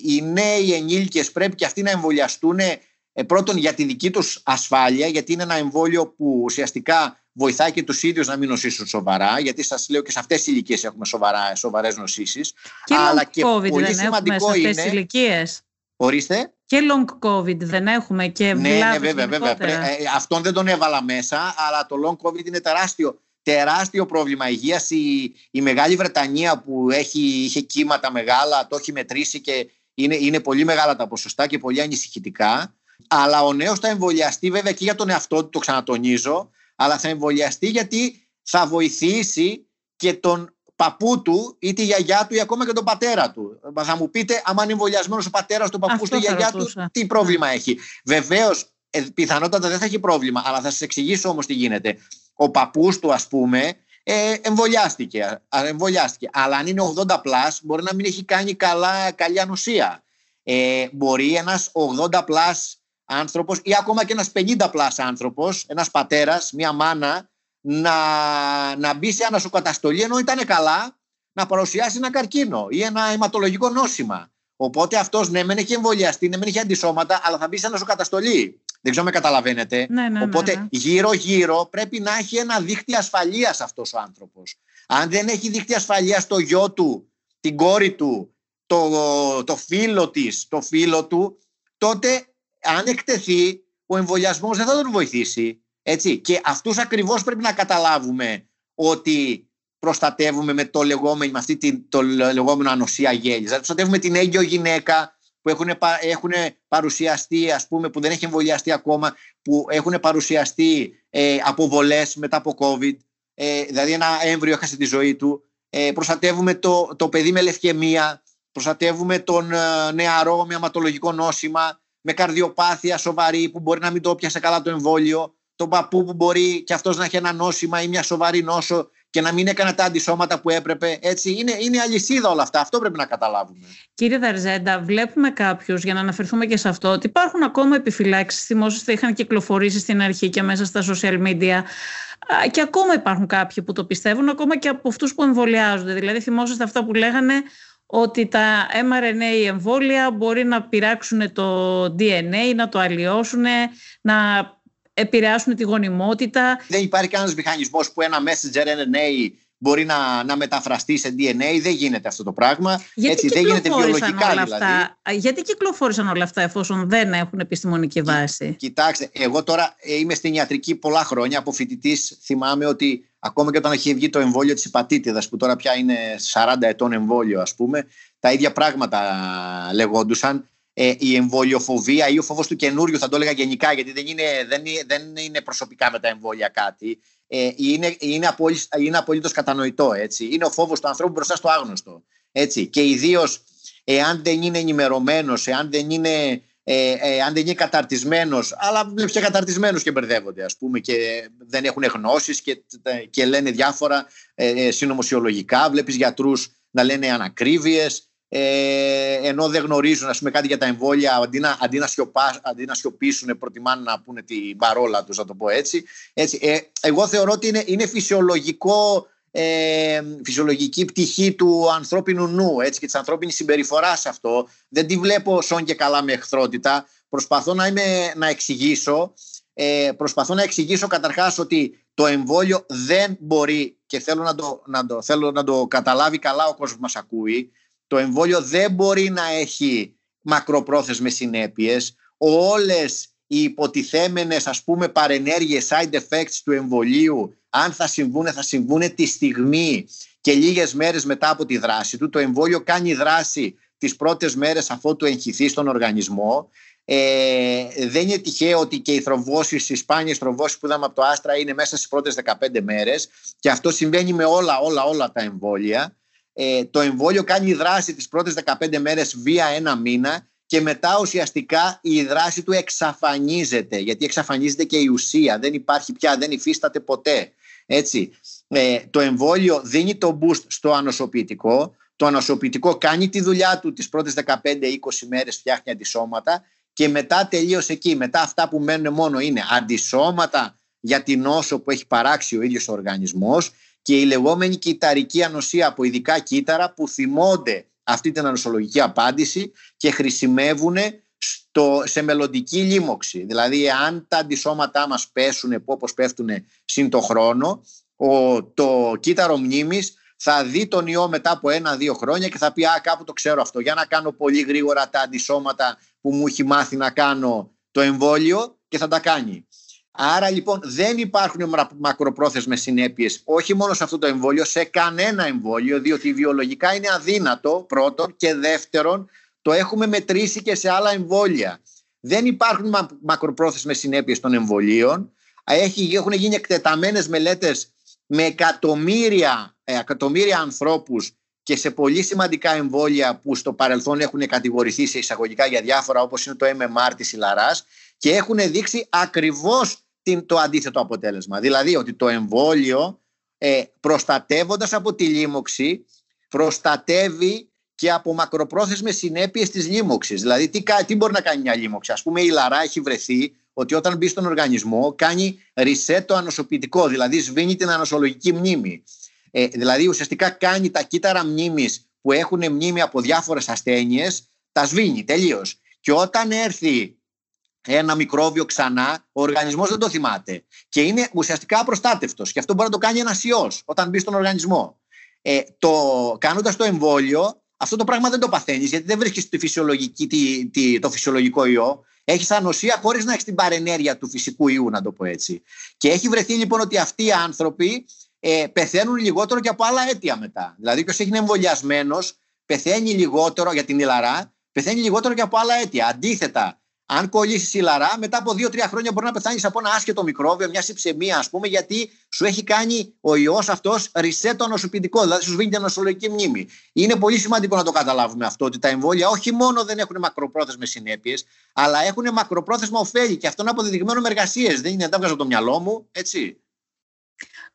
οι νέοι ενήλικες πρέπει και αυτοί να εμβολιαστούν ε, πρώτον για τη δική τους ασφάλεια γιατί είναι ένα εμβόλιο που ουσιαστικά βοηθάει και τους ίδιους να μην νοσήσουν σοβαρά γιατί σας λέω και σε αυτές τις ηλικίες έχουμε σοβαρά, σοβαρές νοσήσεις και αλλά και COVID πολύ δεν σημαντικό έχουμε σε αυτές τις Ορίστε. Και long COVID δεν έχουμε και ναι, ναι, βέβαια, βέβαια. Ε, αυτόν δεν τον έβαλα μέσα, αλλά το long COVID είναι τεράστιο τεράστιο πρόβλημα υγείας. Η, η Μεγάλη Βρετανία που έχει, είχε κύματα μεγάλα το έχει μετρήσει και είναι, είναι πολύ μεγάλα τα ποσοστά και πολύ ανησυχητικά. Αλλά ο νέος θα εμβολιαστεί βέβαια και για τον εαυτό του, το ξανατονίζω, αλλά θα εμβολιαστεί γιατί θα βοηθήσει και τον παππού του ή τη γιαγιά του ή ακόμα και τον πατέρα του. Θα μου πείτε, άμα είναι εμβολιασμένος ο πατέρας του, παππού του, η γιαγιά του, τι πρόβλημα ναι. έχει. Βεβαίως, ε, πιθανότατα δεν θα έχει πρόβλημα, αλλά θα σας εξηγήσω όμως τι γίνεται ο παππούς του ας πούμε ε, εμβολιάστηκε, εμβολιάστηκε. Αλλά αν είναι 80 plus μπορεί να μην έχει κάνει καλά, καλή ανοσία. Ε, μπορεί ένας 80 plus άνθρωπος ή ακόμα και ένας 50 plus άνθρωπος, ένας πατέρας, μια μάνα να, να μπει σε ανασοκαταστολή ενώ ήταν καλά να παρουσιάσει ένα καρκίνο ή ένα αιματολογικό νόσημα. Οπότε αυτός ναι, μεν έχει εμβολιαστεί, ναι, μεν έχει αντισώματα, αλλά θα μπει σε ανασοκαταστολή. Δεν ξέρω με καταλαβαίνετε. Ναι, ναι, Οπότε ναι, γύρω-γύρω πρέπει να έχει ένα δίχτυ ασφαλείας αυτός ο άνθρωπος. Αν δεν έχει δίχτυ ασφαλείας το γιο του, την κόρη του, το, το φίλο της, το φίλο του, τότε αν εκτεθεί, ο εμβολιασμός δεν θα τον βοηθήσει. Έτσι. Και αυτούς ακριβώς πρέπει να καταλάβουμε ότι προστατεύουμε με το λεγόμενο, με αυτή το λεγόμενο ανοσία γέλης. Δηλαδή προστατεύουμε την έγκυο γυναίκα, που έχουν, έχουν παρουσιαστεί, ας πούμε, που δεν έχει εμβολιαστεί ακόμα, που έχουν παρουσιαστεί ε, αποβολές μετά από COVID, ε, δηλαδή ένα έμβριο έχασε τη ζωή του. Ε, προστατεύουμε το, το παιδί με λευκαιμία, προστατεύουμε τον ε, νεαρό με αματολογικό νόσημα, με καρδιοπάθεια σοβαρή που μπορεί να μην το πιασε καλά το εμβόλιο, τον παππού που μπορεί και αυτός να έχει ένα νόσημα ή μια σοβαρή νόσο και να μην έκανε τα αντισώματα που έπρεπε. Έτσι, είναι, είναι αλυσίδα όλα αυτά. Αυτό πρέπει να καταλάβουμε. Κύριε Δαρζέντα, βλέπουμε κάποιους, για να αναφερθούμε και σε αυτό, ότι υπάρχουν ακόμα επιφυλάξεις. Θυμόσαστε, είχαν κυκλοφορήσει στην αρχή και μέσα στα social media. Και ακόμα υπάρχουν κάποιοι που το πιστεύουν, ακόμα και από αυτούς που εμβολιάζονται. Δηλαδή, θυμόσαστε αυτά που λέγανε ότι τα mRNA εμβόλια μπορεί να πειράξουν το DNA, να το αλλοιώσουν, να επηρεάσουν τη γονιμότητα. Δεν υπάρχει κανένας μηχανισμός που ένα messenger RNA μπορεί να, να μεταφραστεί σε DNA. Δεν γίνεται αυτό το πράγμα. Γιατί Έτσι, δεν γίνεται βιολογικά όλα δηλαδή. Αυτά, γιατί κυκλοφόρησαν όλα αυτά εφόσον δεν έχουν επιστημονική βάση; Κοιτάξτε, εγώ τώρα ε, είμαι στην ιατρική πολλά χρόνια. Από φοιτητής θυμάμαι ότι ακόμα και όταν έχει βγει το εμβόλιο της υπατήτηδας, που τώρα πια είναι 40 ετών εμβόλιο, ας πούμε, τα ίδια πράγματα λεγόντουσαν ε, η εμβολιοφοβία ή ο φόβος του καινούριου, θα το έλεγα γενικά, γιατί δεν είναι, δεν είναι, δεν είναι προσωπικά με τα εμβόλια κάτι. Ε, είναι, είναι, απολύτως, είναι απολύτως κατανοητό. Έτσι. Είναι ο φόβος του ανθρώπου μπροστά στο άγνωστο. Έτσι. Και ιδίως εάν δεν είναι ενημερωμένος, εάν δεν είναι, ε, ε, αν δεν είναι καταρτισμένος, αλλά βλέπει και καταρτισμένου και μπερδεύονται, ας πούμε, και δεν έχουν γνώσεις και, και λένε διάφορα ε, ε συνωμοσιολογικά. Βλέπεις γιατρούς να λένε ανακρίβειες ε, ενώ δεν γνωρίζουν ας πούμε, κάτι για τα εμβόλια, αντί να, αντί να, σιωπά, αντί να σιωπήσουν, προτιμάνε να πούνε την παρόλα τους, να το πω έτσι. έτσι ε, εγώ θεωρώ ότι είναι, είναι φυσιολογικό, ε, φυσιολογική πτυχή του ανθρώπινου νου έτσι, και της ανθρώπινης συμπεριφοράς σε αυτό. Δεν τη βλέπω σόν και καλά με εχθρότητα. Προσπαθώ να, είμαι, να εξηγήσω ε, προσπαθώ να εξηγήσω καταρχάς ότι το εμβόλιο δεν μπορεί και θέλω να το, να το, θέλω να το καταλάβει καλά ο κόσμος που μας ακούει το εμβόλιο δεν μπορεί να έχει μακροπρόθεσμες συνέπειες. Όλες οι υποτιθέμενες ας πούμε παρενέργειες, side effects του εμβολίου, αν θα συμβούν, θα συμβούν τη στιγμή και λίγες μέρες μετά από τη δράση του. Το εμβόλιο κάνει δράση τις πρώτες μέρες αφού του εγχυθεί στον οργανισμό. Ε, δεν είναι τυχαίο ότι και οι θρομβώσεις, οι σπάνιες θρομβώσεις που είδαμε από το Άστρα είναι μέσα στις πρώτες 15 μέρες και αυτό συμβαίνει με όλα, όλα, όλα τα εμβόλια ε, το εμβόλιο κάνει δράση τις πρώτες 15 μέρες βία ένα μήνα και μετά ουσιαστικά η δράση του εξαφανίζεται γιατί εξαφανίζεται και η ουσία. Δεν υπάρχει πια, δεν υφίσταται ποτέ. Έτσι. Ε, το εμβόλιο δίνει το boost στο ανοσοποιητικό. Το ανοσοποιητικό κάνει τη δουλειά του τις πρώτες 15-20 μέρες φτιάχνει αντισώματα και μετά τελείωσε εκεί. Μετά αυτά που μένουν μόνο είναι αντισώματα για την νόσο που έχει παράξει ο ίδιος ο οργανισμός και η λεγόμενη κυταρική ανοσία από ειδικά κύτταρα που θυμώνται αυτή την ανοσολογική απάντηση και χρησιμεύουν στο, σε μελλοντική λίμωξη. Δηλαδή, αν τα αντισώματά μας πέσουν όπως πέφτουν σύν το χρόνο, ο, το κύτταρο μνήμης θα δει τον ιό μετά από ένα-δύο χρόνια και θα πει «Α, κάπου το ξέρω αυτό, για να κάνω πολύ γρήγορα τα αντισώματα που μου έχει μάθει να κάνω το εμβόλιο και θα τα κάνει». Άρα λοιπόν δεν υπάρχουν μακροπρόθεσμες συνέπειες όχι μόνο σε αυτό το εμβόλιο, σε κανένα εμβόλιο, διότι βιολογικά είναι αδύνατο πρώτον και δεύτερον το έχουμε μετρήσει και σε άλλα εμβόλια. Δεν υπάρχουν μακροπρόθεσμες συνέπειες των εμβολίων. Έχουν γίνει εκτεταμένες μελέτες με εκατομμύρια, ε, εκατομμύρια ανθρώπους και σε πολύ σημαντικά εμβόλια που στο παρελθόν έχουν κατηγορηθεί σε εισαγωγικά για διάφορα όπως είναι το MMR της Ιλαράς και έχουν δείξει ακριβώς το αντίθετο αποτέλεσμα. Δηλαδή ότι το εμβόλιο ε, προστατεύοντας από τη λίμωξη προστατεύει και από μακροπρόθεσμες συνέπειες της λίμωξης. Δηλαδή τι, τι μπορεί να κάνει μια λίμωξη; Ας πούμε η Λαρά έχει βρεθεί ότι όταν μπει στον οργανισμό κάνει reset το ανοσοποιητικό, δηλαδή σβήνει την ανοσολογική μνήμη. Ε, δηλαδή ουσιαστικά κάνει τα κύτταρα μνήμης που έχουν μνήμη από διάφορες ασθένειες, τα σβήνει τελείως. Και όταν έρθει ένα μικρόβιο ξανά, ο οργανισμός δεν το θυμάται. Και είναι ουσιαστικά απροστάτευτος. Και αυτό μπορεί να το κάνει ένας ιός όταν μπει στον οργανισμό. Ε, το, κάνοντας το εμβόλιο, αυτό το πράγμα δεν το παθαίνεις, γιατί δεν βρίσκεις το φυσιολογικό ιό. Έχεις ανοσία χωρίς να έχεις την παρενέργεια του φυσικού ιού, να το πω έτσι. Και έχει βρεθεί λοιπόν ότι αυτοί οι άνθρωποι ε, πεθαίνουν λιγότερο και από άλλα αίτια μετά. Δηλαδή, ποιος έχει εμβολιασμένος, πεθαίνει λιγότερο για την ηλαρά, πεθαίνει λιγότερο και από άλλα αίτια. Αντίθετα, αν κολλήσεις λαρά, μετά από δύο-τρία χρόνια μπορεί να πεθάνεις από ένα άσχετο μικρόβιο, μια συψεμία, ας πούμε, γιατί σου έχει κάνει ο ιός αυτός ρισέτο νοσοποιητικό, δηλαδή σου σβήνει την νοσολογική μνήμη. Είναι πολύ σημαντικό να το καταλάβουμε αυτό, ότι τα εμβόλια όχι μόνο δεν έχουν μακροπρόθεσμες συνέπειες, αλλά έχουν μακροπρόθεσμα ωφέλη. Και αυτό είναι αποδεδειγμένο με εργασίες. Δεν είναι, τα βγάζω το μυαλό μου, έτσι.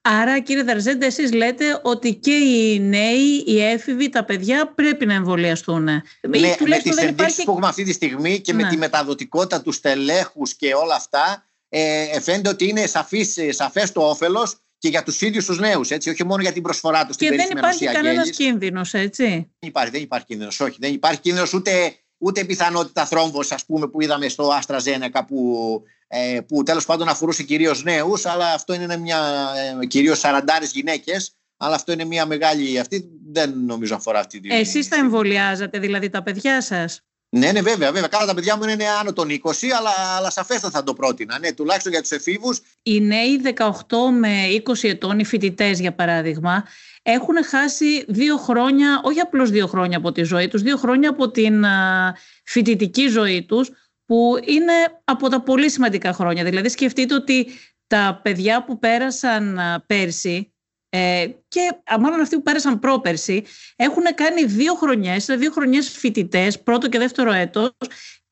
Άρα κύριε Δαρζέντα, εσείς λέτε ότι και οι νέοι, οι έφηβοι, τα παιδιά πρέπει να εμβολιαστούν. Ναι, με τις ενδείξεις υπάρχει... που έχουμε αυτή τη στιγμή και με ναι. τη μεταδοτικότητα του στελέχους και όλα αυτά ε, φαίνεται ότι είναι σαφής, σαφές το όφελος και για τους ίδιους τους νέους, έτσι, όχι μόνο για την προσφορά τους και στην Και δεν υπάρχει κανένας κίνδυνος, έτσι. Δεν υπάρχει, δεν υπάρχει κίνδυνος, όχι. Δεν υπάρχει κίνδυνος ούτε, ούτε πιθανότητα θρόμβος, ας πούμε, που είδαμε στο Άστρα Ζένεκα που ε, που τέλος πάντων αφορούσε κυρίως νέους, αλλά αυτό είναι μια, ε, κυρίως σαραντάρες γυναίκες, αλλά αυτό είναι μια μεγάλη, αυτή δεν νομίζω αφορά αυτή τη... Εσείς τα εμβολιάζατε, δηλαδή τα παιδιά σας; Ναι, ναι, βέβαια, βέβαια. Καλά, τα παιδιά μου είναι άνω των 20, αλλά, αλλά σαφέστα θα το πρότεινα. Ναι, τουλάχιστον για τους εφήβους. Οι νέοι 18 με 20 ετών, οι φοιτητές για παράδειγμα, έχουν χάσει δύο χρόνια, όχι απλώς δύο χρόνια από τη ζωή τους, δύο χρόνια από την φοιτητική ζωή τους, που είναι από τα πολύ σημαντικά χρόνια. Δηλαδή σκεφτείτε ότι τα παιδιά που πέρασαν πέρσι ε, και μάλλον αυτοί που πέρασαν πρόπερσι έχουν κάνει δύο χρονιές, δύο χρονιές φοιτητές, πρώτο και δεύτερο έτος,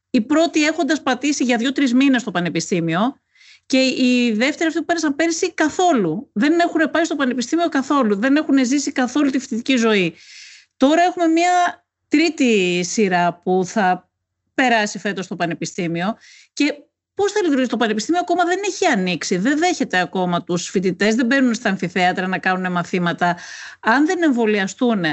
οι πρώτοι έχοντας πατήσει για δύο-τρεις μήνες στο πανεπιστήμιο και οι δεύτεροι αυτοί που πέρασαν πέρσι καθόλου. Δεν έχουν πάει στο πανεπιστήμιο καθόλου, δεν έχουν ζήσει καθόλου τη φοιτητική ζωή. Τώρα έχουμε μια τρίτη σειρά που θα περάσει φέτος στο Πανεπιστήμιο και Πώς θα λειτουργήσει το Πανεπιστήμιο, ακόμα δεν έχει ανοίξει. Δεν δέχεται ακόμα τους φοιτητές, δεν μπαίνουν στα αμφιθέατρα να κάνουν μαθήματα. Αν δεν εμβολιαστούν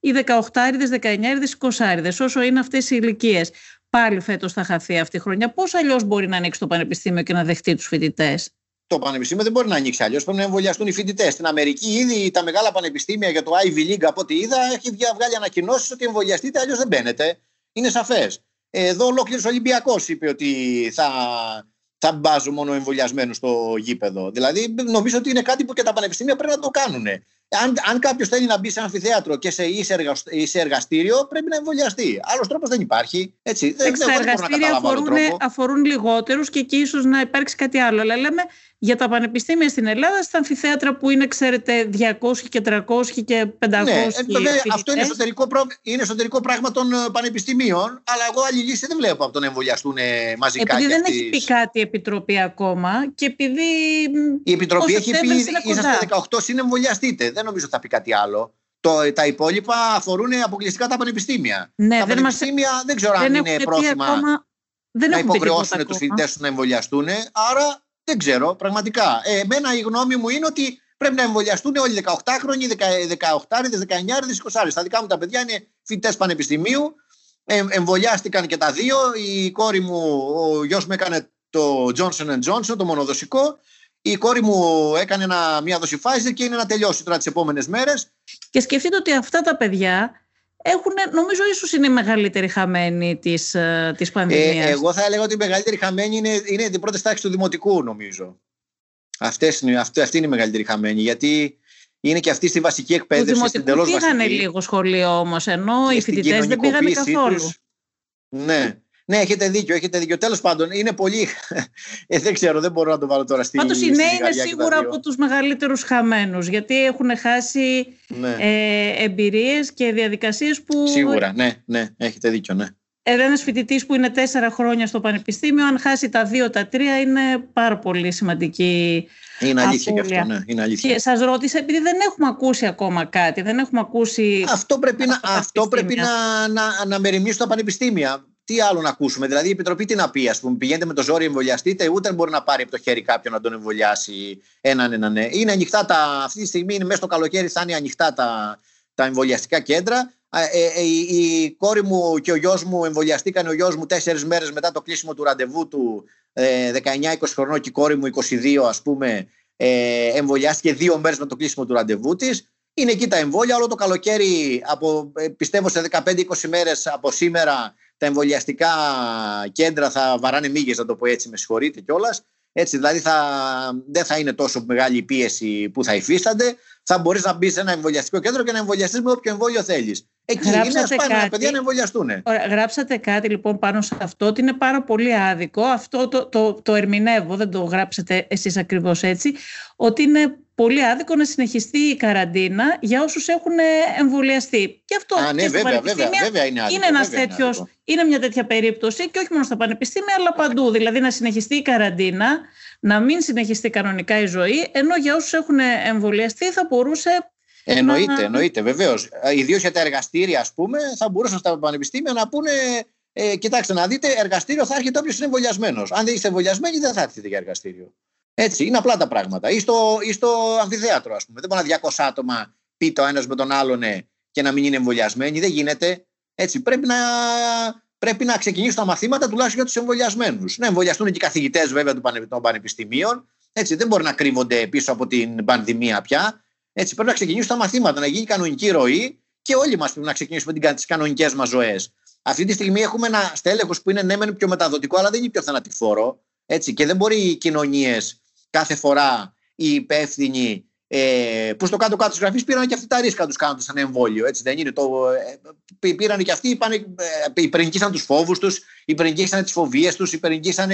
οι 18άριδε, 19άριδε, 20άριδε, όσο είναι αυτές οι ηλικίες, πάλι φέτος θα χαθεί αυτή η χρονιά. Πώς αλλιώς μπορεί να ανοίξει το Πανεπιστήμιο και να δεχτεί τους φοιτητές; Το Πανεπιστήμιο δεν μπορεί να ανοίξει αλλιώς. Πρέπει να εμβολιαστούν οι φοιτητές. Στην Αμερική, ήδη τα μεγάλα πανεπιστήμια για το Ivy League, από ό,τι είδα, έχει βγάλει ανακοινώσεις ότι εμβολιαστείτε, αλλιώς δεν μπαίνετε. Είναι σαφές. Εδώ ολόκληρος Ολυμπιακός είπε ότι θα, θα μπάζουν μόνο εμβολιασμένους στο γήπεδο. Δηλαδή, νομίζω ότι είναι κάτι που και τα πανεπιστήμια πρέπει να το κάνουν. Αν, αν κάποιος θέλει να μπει σε αμφιθέατρο και σε, ή σε εργαστήριο, πρέπει να εμβολιαστεί. Άλλος τρόπος δεν υπάρχει. Έτσι, δεν, τα εργαστήρια αφορούν, αφορούν λιγότερους και εκεί ίσως να υπάρξει κάτι άλλο. Αλλά λέμε για τα πανεπιστήμια στην Ελλάδα, στα αμφιθέατρα που είναι, ξέρετε, 200 και 300 και 500. Ναι, ε, βέβαια, αυτό είναι εσωτερικό, είναι εσωτερικό πράγμα των ε, πανεπιστημίων, αλλά εγώ άλλη λύση δεν βλέπω από το να εμβολιαστούν ε, μαζικά. Επειδή δεν έχει πει κάτι η Επιτροπή ακόμα και επειδή. Η Επιτροπή έχει πει είσαστε 18 συνεμβολιαστείτε. Δεν νομίζω ότι θα πει κάτι άλλο. Το, τα υπόλοιπα αφορούν αποκλειστικά τα πανεπιστήμια. Ναι, τα δεν πανεπιστήμια μας... δεν ξέρω δεν αν είναι πρόθυμα ακόμα... δεν να υποχρεώσουν τους φοιτητές τους να εμβολιαστούν. Άρα δεν ξέρω, πραγματικά. Ε, εμένα η γνώμη μου είναι ότι πρέπει να εμβολιαστούν όλοι οι 18χρονοι, 18άριδε, 19άριδε, 20άριδε. Τα δικά μου τα παιδιά είναι φοιτητές πανεπιστημίου. Ε, εμβολιάστηκαν και τα δύο. Η κόρη μου, ο γιος μου έκανε το Johnson Johnson, το μονοδοσικό. Η κόρη μου έκανε ένα, μια δόση Pfizer και είναι να τελειώσει τώρα τις επόμενες μέρες. Και σκεφτείτε ότι αυτά τα παιδιά έχουν, νομίζω ίσως είναι οι μεγαλύτεροι χαμένοι της, ε, της πανδημίας. Ε, εγώ θα έλεγα ότι οι μεγαλύτεροι χαμένοι είναι, είναι οι πρώτες τάξεις του δημοτικού νομίζω. Αυτές είναι, αυτή, αυτή είναι η μεγαλύτερη χαμένη γιατί είναι και αυτή στη βασική εκπαίδευση. Του δημοτικού πήγανε λίγο σχολείο όμως ενώ οι φοιτητές δεν πήγανε καθόλου. Τους, ναι. Ναι, έχετε δίκιο, έχετε δίκιο. Τέλος πάντων, είναι πολύ. Ε, δεν ξέρω, δεν μπορώ να το βάλω τώρα στη Πάντως, οι νέοι είναι σίγουρα από τους μεγαλύτερους χαμένους, γιατί έχουν χάσει ναι. ε, εμπειρίες και διαδικασίες που. Σίγουρα, ναι, ναι, έχετε δίκιο, ναι. Ένας φοιτητής που είναι τέσσερα χρόνια στο πανεπιστήμιο, αν χάσει τα δύο, τα τρία, είναι πάρα πολύ σημαντική. Είναι αλήθεια και αυτό, ναι. Είναι αλήθεια. Και σας ρώτησα, επειδή δεν έχουμε ακούσει ακόμα κάτι, δεν έχουμε ακούσει. Αυτό πρέπει, να, αυτό πρέπει να, να, να μεριμνήσει τα πανεπιστήμια τι άλλο να ακούσουμε; Δηλαδή η Επιτροπή τι να πει, ας πούμε, πηγαίνετε με το ζόρι, εμβολιαστείτε, ούτε μπορεί να πάρει από το χέρι κάποιον να τον εμβολιάσει έναν έναν. Ναι. Είναι ανοιχτά τα, αυτή τη στιγμή, είναι μέσα στο καλοκαίρι, θα είναι ανοιχτά τα, τα εμβολιαστικά κέντρα. Ε, ε, η, η κόρη μου και ο γιος μου εμβολιαστήκαν ο γιος μου τέσσερις μέρες μετά το κλείσιμο του ραντεβού του, ε, 19-20 χρονών και η κόρη μου 22, ας πούμε, ε, εμβολιάστηκε δύο μέρες με το κλείσιμο του ραντεβού της. Είναι εκεί τα εμβόλια. Όλο το καλοκαίρι, από, ε, πιστεύω σε 15-20 μέρες από σήμερα, τα εμβολιαστικά κέντρα θα βαράνε μύγες, να το πω έτσι, με συγχωρείτε κιόλας. Έτσι, δηλαδή θα, δεν θα είναι τόσο μεγάλη η πίεση που θα υφίστανται. Θα μπορείς να μπεις σε ένα εμβολιαστικό κέντρο και να εμβολιαστείς με όποιο εμβόλιο θέλεις. Εκεί Γράψατε είναι ασπάνια παιδιά να εμβολιαστούν. Γράψατε κάτι λοιπόν πάνω σε αυτό ότι είναι πάρα πολύ άδικο. Αυτό το, το, το ερμηνεύω, δεν το γράψετε εσείς ακριβώς έτσι. Ότι είναι πολύ άδικο να συνεχιστεί η καραντίνα για όσους έχουν εμβολιαστεί. Και αυτό Α, ναι, βέβαια, βέβαια, βέβαια, είναι, άδικο, είναι, ένας τέτοιος, είναι, μια τέτοια περίπτωση και όχι μόνο στα πανεπιστήμια αλλά παντού. Δηλαδή να συνεχιστεί η καραντίνα, να μην συνεχιστεί κανονικά η ζωή, ενώ για όσους έχουν εμβολιαστεί θα μπορούσε Εννοείται, να... εννοείται, βεβαίως. Ιδίω για τα εργαστήρια, ας πούμε, θα μπορούσαν στα πανεπιστήμια να πούνε. Ε, κοιτάξτε, να δείτε, εργαστήριο θα έρχεται όποιος είναι εμβολιασμένος. Αν δεν είστε εμβολιασμένοι, δεν θα έρθετε για εργαστήριο. Έτσι, είναι απλά τα πράγματα. Ή στο, ή στο αμφιθέατρο, ας πούμε. Δεν μπορεί να 200 άτομα πει το ένας με τον άλλον ναι, και να μην είναι εμβολιασμένοι. Δεν γίνεται. Έτσι, πρέπει να, πρέπει να ξεκινήσουν τα μαθήματα τουλάχιστον για τους εμβολιασμένους. Να εμβολιαστούν και οι καθηγητές βέβαια των πανεπιστημίων. Έτσι, δεν μπορεί να κρύβονται πίσω από την πανδημία πια. Έτσι, πρέπει να ξεκινήσουν τα μαθήματα, να γίνει κανονική ροή και όλοι μας πρέπει να ξεκινήσουμε τις κανονικές μας ζωές. Αυτή τη στιγμή έχουμε ένα στέλεχος που είναι ναι, μεν πιο μεταδοτικό, αλλά δεν είναι πιο θανατηφόρο. Έτσι, και δεν μπορεί οι κοινωνίες κάθε φορά οι υπεύθυνοι ε, που στο κάτω-κάτω της γραφής πήραν και αυτοί τα ρίσκα τους κάνοντας ένα εμβόλιο. Έτσι δεν είναι. Το, ε, πήραν και αυτοί, είπαν, ε, υπερνικήσαν τους φόβους τους, υπερνικήσαν τις φοβίες τους, υπερνικήσαν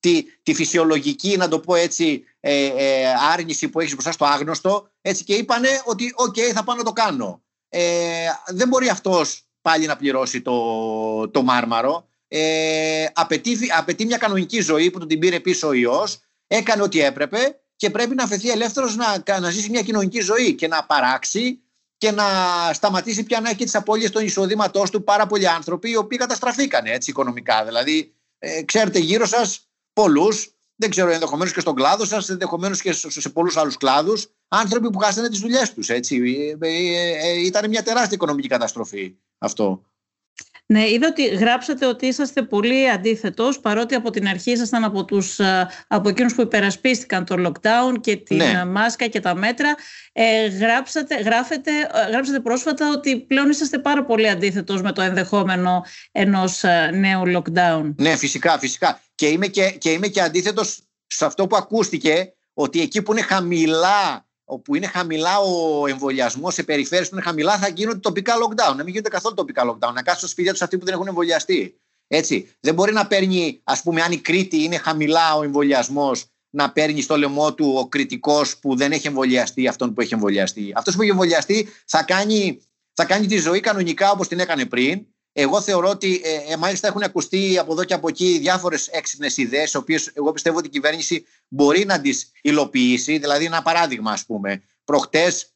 τη, τη φυσιολογική, να το πω έτσι, ε, ε, άρνηση που έχεις μπροστά στο άγνωστο. Έτσι και είπαν ότι, οκ, θα πάω να το κάνω. Ε, δεν μπορεί αυτός πάλι να πληρώσει το, το μάρμαρο. Ε, απαιτεί, απαιτεί μια κανονική ζωή που του την πήρε πίσω ο ιός έκανε ό,τι έπρεπε και πρέπει να αφαιθεί ελεύθερος να, να ζήσει μια κοινωνική ζωή και να παράξει και να σταματήσει πια να έχει τις απώλειες των εισοδήματός του πάρα πολλοί άνθρωποι οι οποίοι καταστραφήκαν έτσι οικονομικά. Δηλαδή, ε, ξέρετε γύρω σας πολλούς, δεν ξέρω ενδεχομένως και στον κλάδο σας, ενδεχομένως και σε, σε πολλούς άλλους κλάδους, άνθρωποι που χάσανε τις δουλειές τους. Ε, ε, ε, ήταν μια τεράστια οικονομική καταστροφή αυτό. Ναι, είδα ότι γράψατε ότι είσαστε πολύ αντίθετος, παρότι από την αρχή ήσασταν από, τους, ε, από εκείνους που υπερασπίστηκαν το lockdown και την ναι. μάσκα και τα μέτρα. Ε, γράψατε, γράφετε, ε, γράψατε πρόσφατα ότι πλέον είσαστε πάρα πολύ αντίθετος με το ενδεχόμενο ενός ε, νέου lockdown. Ναι, φυσικά, φυσικά. Και είμαι και, και, είμαι και αντίθετος σε αυτό που ακούστηκε, ότι εκεί που είναι χαμηλά όπου είναι χαμηλά ο εμβολιασμός σε περιφέρειες που είναι χαμηλά, θα γίνονται τοπικά lockdown. Να μην γίνονται καθόλου τοπικά lockdown. Να κάτσουν στο σπίτια τους αυτοί που δεν έχουν εμβολιαστεί. Έτσι. Δεν μπορεί να παίρνει, ας πούμε, αν η Κρήτη είναι χαμηλά ο εμβολιασμός, να παίρνει στο λαιμό του ο κριτικός που δεν έχει εμβολιαστεί αυτόν που έχει εμβολιαστεί. Αυτός που έχει εμβολιαστεί θα κάνει, θα κάνει τη ζωή κανονικά όπως την έκανε πριν εγώ θεωρώ ότι ε, ε, μάλιστα έχουν ακουστεί από εδώ και από εκεί διάφορες έξυπνες ιδέες, οι οποίες εγώ πιστεύω ότι η κυβέρνηση μπορεί να τις υλοποιήσει. Δηλαδή, ένα παράδειγμα, ας πούμε. Προχτές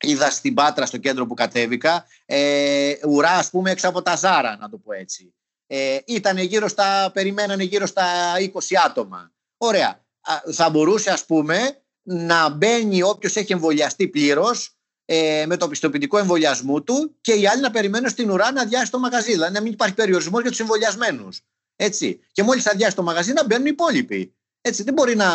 είδα στην Πάτρα, στο κέντρο που κατέβηκα, ε, ουρά, ας πούμε, έξω από τα Ζάρα, να το πω έτσι. Ε, ήταν γύρω στα, περιμένανε γύρω στα 20 άτομα. Ωραία. Θα μπορούσε, ας πούμε, να μπαίνει όποιος έχει εμβολιαστεί πλήρως ε, με το πιστοποιητικό εμβολιασμού του και οι άλλοι να περιμένουν στην ουρά να αδειάσει το μαγαζί. Δηλαδή να μην υπάρχει περιορισμός για τους εμβολιασμένους. Έτσι. Και μόλις αδειάσει το μαγαζί να μπαίνουν οι υπόλοιποι. Έτσι. Δεν μπορεί να...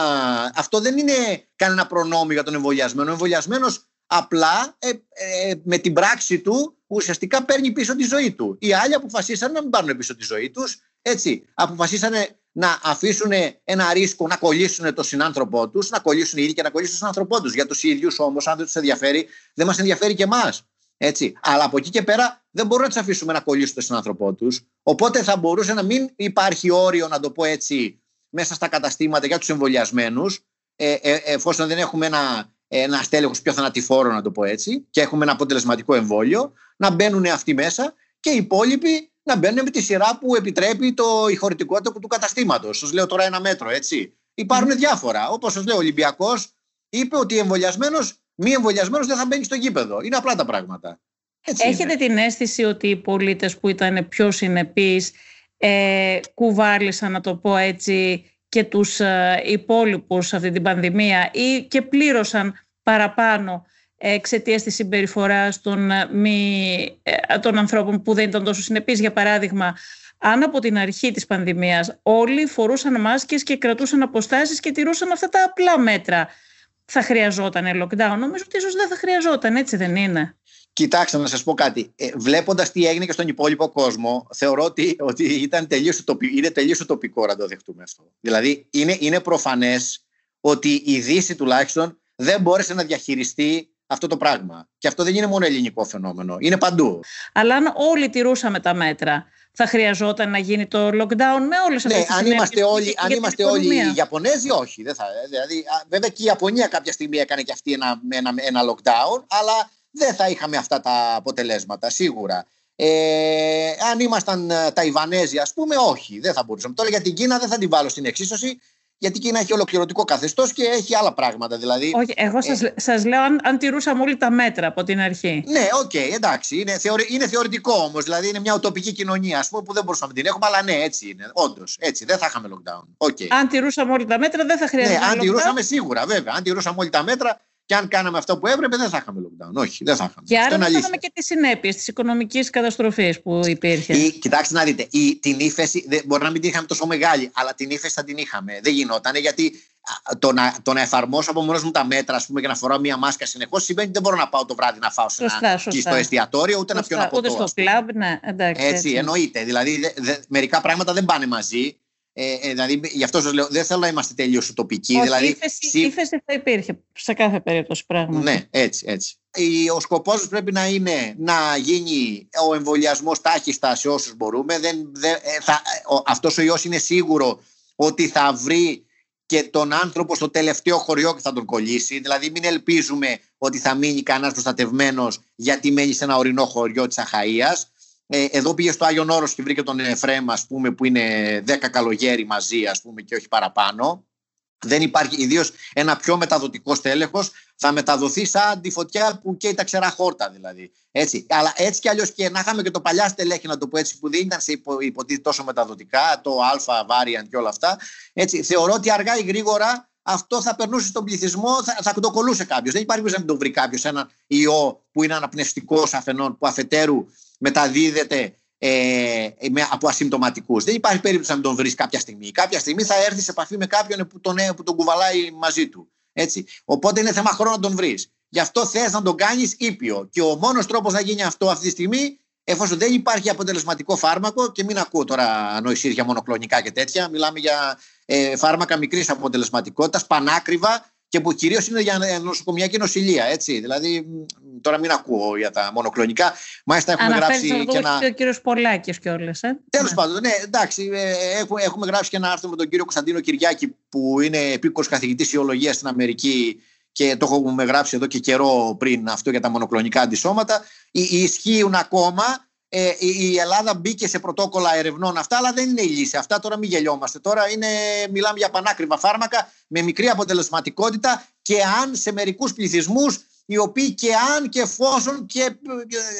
Αυτό δεν είναι κανένα προνόμιο για τον εμβολιασμένο. Ο εμβολιασμένος απλά ε, ε, με την πράξη του ουσιαστικά παίρνει πίσω τη ζωή του. Οι άλλοι αποφασίσαν να μην πάρουν πίσω τη ζωή τους. Έτσι. Αποφασίσαν να αφήσουν ένα ρίσκο να κολλήσουν τον συνάνθρωπό τους, να κολλήσουν οι ίδιοι και να κολλήσουν τον συνάνθρωπό τους. Για τους ίδιους όμως, αν δεν τους ενδιαφέρει, δεν μας ενδιαφέρει και εμάς. Έτσι. Αλλά από εκεί και πέρα δεν μπορούμε να τους αφήσουμε να κολλήσουν τον συνάνθρωπό τους. Οπότε θα μπορούσε να μην υπάρχει όριο, να το πω έτσι, μέσα στα καταστήματα για τους εμβολιασμένους, ε, ε, εφόσον δεν έχουμε ένα, ένα στέλεχος πιο θανατηφόρο, να το πω έτσι, και έχουμε ένα αποτελεσματικό εμβόλιο, να μπαίνουν αυτοί μέσα και οι υπόλοιποι να μπαίνουν με τη σειρά που επιτρέπει το, η χωρητικότητα του καταστήματος. Σα λέω τώρα ένα μέτρο, έτσι. Υπάρχουν mm. διάφορα. Όπως σας λέω, ο Ολυμπιακός είπε ότι εμβολιασμένος, μη εμβολιασμένος δεν θα μπαίνει στο γήπεδο. Είναι απλά τα πράγματα. Έτσι Έχετε είναι. την αίσθηση ότι οι πολίτες που ήταν πιο συνεπείς ε, κουβάλισαν, να το πω έτσι, και τους ε, υπόλοιπους αυτή την πανδημία ή και πλήρωσαν παραπάνω εξαιτίας της συμπεριφοράς των, ε, ε, των ανθρώπων που δεν ήταν τόσο συνεπείς. Για παράδειγμα, αν από την αρχή της πανδημίας όλοι φορούσαν μάσκες και κρατούσαν αποστάσεις και τηρούσαν αυτά τα απλά μέτρα, θα χρειαζόταν lockdown; Νομίζω ότι ίσως δεν θα χρειαζόταν, έτσι δεν είναι; Κοιτάξτε, να σας πω κάτι. Ε, Βλέποντας τι έγινε και στον υπόλοιπο κόσμο, θεωρώ ότι, ότι ήταν τελείως είναι τελείως τοπικό να το δεχτούμε αυτό. Δηλαδή, είναι, είναι προφανές ότι η Δύση τουλάχιστον δεν μπόρεσε να διαχειριστεί αυτό το πράγμα. Και αυτό δεν είναι μόνο ελληνικό φαινόμενο, είναι παντού. Αλλά αν όλοι τηρούσαμε τα μέτρα, θα χρειαζόταν να γίνει το lockdown με όλες αυτές ναι, τις αν είμαστε όλοι, αν είμαστε όλοι οι Ιαπωνέζοι, όχι. Δεν θα, δηλαδή, βέβαια και η Ιαπωνία κάποια στιγμή έκανε και αυτή ένα, ένα, ένα lockdown, αλλά δεν θα είχαμε αυτά τα αποτελέσματα, σίγουρα. Ε, αν ήμασταν ε, Ταϊβανέζοι, ας πούμε, όχι, δεν θα μπορούσαμε. Τώρα για την Κίνα δεν θα την βάλω στην εξίσωση, γιατί η Κίνα έχει ολοκληρωτικό καθεστώς και έχει άλλα πράγματα. Δηλαδή, Όχι, εγώ ε, σας, λέω αν, αν τηρούσαμε όλοι τα μέτρα από την αρχή. Ναι, OK, okay, εντάξει. Είναι, θεωρη, είναι θεωρητικό όμως. Δηλαδή είναι μια ουτοπική κοινωνία ας πούμε, που δεν μπορούσαμε να την έχουμε. Αλλά ναι, έτσι είναι. Όντως, έτσι. Δεν θα είχαμε lockdown. Okay. Αν τηρούσαμε όλοι τα μέτρα, δεν θα χρειαζόταν. Ναι, αν τηρούσαμε σίγουρα, βέβαια. Αν τηρούσαμε όλοι τα μέτρα, και αν κάναμε αυτό που έπρεπε, δεν θα είχαμε lockdown. Όχι, δεν θα είχαμε. Και άρα δεν θα είχαμε και τις συνέπειες της οικονομικής καταστροφής που υπήρχε. Η, κοιτάξτε να δείτε, η, την ύφεση δεν, μπορεί να μην την είχαμε τόσο μεγάλη, αλλά την ύφεση θα την είχαμε. Δεν γινόταν γιατί το να, το να εφαρμόσω από μόνος μου τα μέτρα ας πούμε, και να φοράω μία μάσκα συνεχώς σημαίνει ότι δεν μπορώ να πάω το βράδυ να φάω σωστά, σωστά. στο εστιατόριο ούτε σωστά, να πιω ένα ποτό. Ούτε στο κλαμπ, ναι, εντάξει. Έτσι, έτσι. εννοείται. Δηλαδή, δε, δε, μερικά πράγματα δεν πάνε μαζί. Ε, ε, δηλαδή, γι' αυτό σας λέω, δεν θέλω να είμαστε τελείως ουτοπικοί. Όχι, δηλαδή, ύφεση, ύφεση θα υπήρχε σε κάθε περίπτωση πράγμα. Ναι, έτσι, έτσι. Ο σκοπός πρέπει να είναι να γίνει ο εμβολιασμός τάχιστα σε όσους μπορούμε. Δεν, δεν, ε, θα, αυτός ο ιός είναι σίγουρο ότι θα βρει και τον άνθρωπο στο τελευταίο χωριό και θα τον κολλήσει. Δηλαδή, μην ελπίζουμε ότι θα μείνει κανένας προστατευμένος γιατί μένει σε ένα ορεινό χωριό της Αχαία. Ε, εδώ πήγε στο Άγιον Όρος και βρήκε τον Εφρέμ ας πούμε που είναι 10 καλογέρι μαζί ας πούμε και όχι παραπάνω. Δεν υπάρχει, ιδίως ένα πιο μεταδοτικό στέλεχος θα μεταδοθεί σαν τη φωτιά που καίει τα ξερά χόρτα δηλαδή. Έτσι. Αλλά έτσι κι αλλιώς και να είχαμε και το παλιά στελέχη, να το πω έτσι, που δεν ήταν σε υπο, υποτίθεται τόσο μεταδοτικά, το Α, variant και όλα αυτά. Έτσι. Θεωρώ ότι αργά ή γρήγορα αυτό θα περνούσε στον πληθυσμό, θα, θα το κολούσε κάποιος. Δεν υπάρχει περίπτωση να το βρει κάποιος ένα ιό που είναι αναπνευστικός αφενών, που αφετέρου μεταδίδεται ε, με, από ασυμπτωματικούς. Δεν υπάρχει περίπτωση να τον βρεις κάποια στιγμή. Κάποια στιγμή θα έρθεις σε επαφή με κάποιον που τον, που τον κουβαλάει μαζί του. Έτσι. Οπότε είναι θέμα χρόνου να τον βρεις. Γι' αυτό θες να τον κάνεις ήπιο. Και ο μόνος τρόπος να γίνει αυτό αυτή τη στιγμή, εφόσον δεν υπάρχει αποτελεσματικό φάρμακο, και μην ακούω τώρα ανοησίε για μονοκλονικά και τέτοια, μιλάμε για ε, φάρμακα μικρής αποτελεσματικότητας, πανάκριβα και που κυρίως είναι για νοσοκομιακή νοσηλεία. Έτσι. Δηλαδή, τώρα μην ακούω για τα μονοκλονικά. Μάλιστα, έχουμε Αναφέρεις γράψει. και ένα... ο κύριος Πολάκης κιόλας. Ε; Τέλος ναι. πάντων, ναι, εντάξει. Ε, έχουμε, έχουμε γράψει και ένα άρθρο με τον κύριο Κωνσταντίνο Κυριάκη, που είναι επίκορος καθηγητής ιολογίας στην Αμερική και το έχουμε γράψει εδώ και καιρό πριν αυτό για τα μονοκλονικά αντισώματα. Ισχύουν ακόμα ε, η Ελλάδα μπήκε σε πρωτόκολλα ερευνών αυτά, αλλά δεν είναι η λύση. Αυτά τώρα μην γελιόμαστε. Τώρα είναι, μιλάμε για πανάκριβα φάρμακα με μικρή αποτελεσματικότητα και αν σε μερικούς πληθυσμούς οι οποίοι και αν και εφόσον και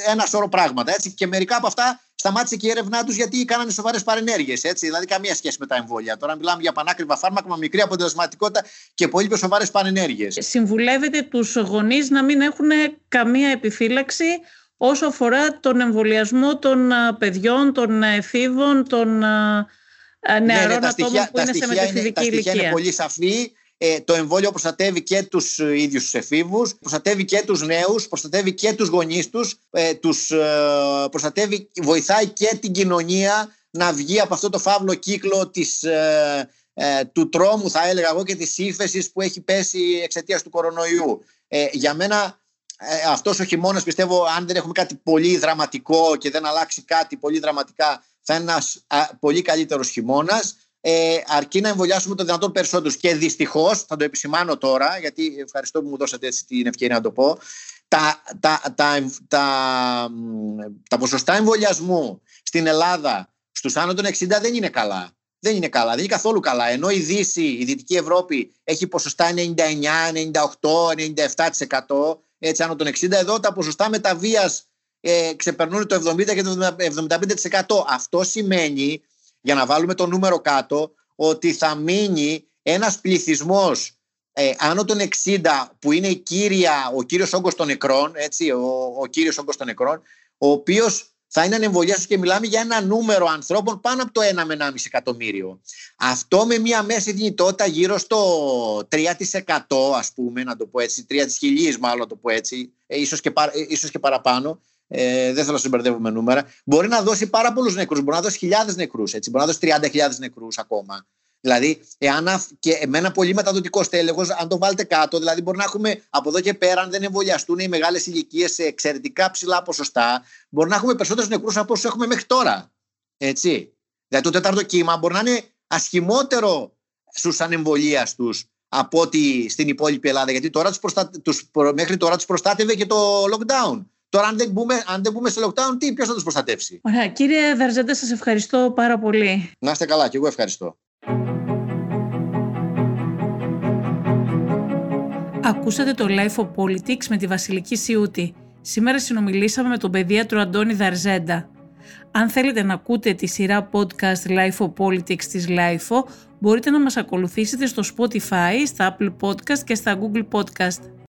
ένα σώρο πράγματα. Έτσι. Και μερικά από αυτά σταμάτησε και η έρευνά τους γιατί κάνανε σοβαρές παρενέργειες. Δηλαδή, καμία σχέση με τα εμβόλια. Τώρα μιλάμε για πανάκριβα φάρμακα με μικρή αποτελεσματικότητα και πολύ πιο σοβαρές παρενέργειες. Συμβουλεύετε τους γονείς να μην έχουν καμία επιφύλαξη όσο αφορά τον εμβολιασμό των παιδιών, των εφήβων, των νεαρών ναι, ναι, ατόμων που είναι σε μετεφηβική ηλικία. είναι πολύ σαφή. Ε, το εμβόλιο προστατεύει και τους ε, ίδιους τους εφήβους, προστατεύει και τους νέους, προστατεύει και τους γονείς τους, ε, τους, ε, προστατεύει, βοηθάει και την κοινωνία να βγει από αυτό το φαύλο κύκλο της, ε, ε, του τρόμου θα έλεγα εγώ και της ύφεσης που έχει πέσει εξαιτίας του κορονοϊού. για μένα ε, αυτός ο χειμώνας πιστεύω αν δεν έχουμε κάτι πολύ δραματικό και δεν αλλάξει κάτι πολύ δραματικά θα είναι ένας πολύ καλύτερος χειμώνας. Ε, αρκεί να εμβολιάσουμε το δυνατόν περισσότερους. Και δυστυχώς, θα το επισημάνω τώρα, γιατί ευχαριστώ που μου δώσατε έτσι την ευκαιρία να το πω, τα, τα, τα, τα, τα ποσοστά εμβολιασμού στην Ελλάδα στους άνω των 60 δεν είναι καλά. Δεν είναι καλά, δεν είναι καθόλου καλά. Ενώ η Δύση, η Δυτική Ευρώπη έχει ποσοστά 99, 98, 97%, έτσι άνω των 60, εδώ τα ποσοστά μεταβίας ε, ξεπερνούν το 70 και το 75%. Αυτό σημαίνει, για να βάλουμε το νούμερο κάτω, ότι θα μείνει ένας πληθυσμός ε, άνω των 60 που είναι η κύρια, ο κύριος όγκος των νεκρών, έτσι, ο, ο κύριος όγκος των νεκρών, ο οποίος θα είναι ανεμβολιάστος και μιλάμε για ένα νούμερο ανθρώπων πάνω από το 1 με 1,5 εκατομμύριο. Αυτό με μια μέση δυνητότητα γύρω στο 3% ας πούμε, να το πω έτσι, 3 της χιλής μάλλον να το πω έτσι, ε, ίσως, και, ε, ίσως και παραπάνω, ε, δεν θέλω να συμπερδεύω με νούμερα, μπορεί να δώσει πάρα πολλούς νεκρούς, μπορεί να δώσει χιλιάδες νεκρούς, μπορεί να δώσει 30.000 νεκρούς ακόμα. Δηλαδή, εάν και με ένα πολύ μεταδοτικός στέλεχος, αν το βάλετε κάτω, δηλαδή μπορεί να έχουμε από εδώ και πέρα, αν δεν εμβολιαστούν οι μεγάλες ηλικίες σε εξαιρετικά ψηλά ποσοστά, μπορεί να έχουμε περισσότερους νεκρούς από όσους έχουμε μέχρι τώρα. Έτσι. Δηλαδή, το τέταρτο κύμα μπορεί να είναι ασχημότερο στους ανεμβολίαστους από ότι στην υπόλοιπη Ελλάδα. Γιατί τώρα τους προστα... τους... μέχρι τώρα τους προστάτευε και το lockdown. Τώρα, αν δεν μπούμε, αν δεν μπούμε σε lockdown, τι, ποιος θα τους προστατεύσει; Ωραία. Κύριε Δαρζέντα, σας ευχαριστώ πάρα πολύ. Να είστε καλά, και εγώ ευχαριστώ. Ακούσατε το Life of Politics με τη Βασιλική Σιούτη. Σήμερα συνομιλήσαμε με τον παιδίατρο Αντώνη Δαρζέντα. Αν θέλετε να ακούτε τη σειρά podcast Life of Politics της Life μπορείτε να μας ακολουθήσετε στο Spotify, στα Apple Podcast και στα Google Podcast.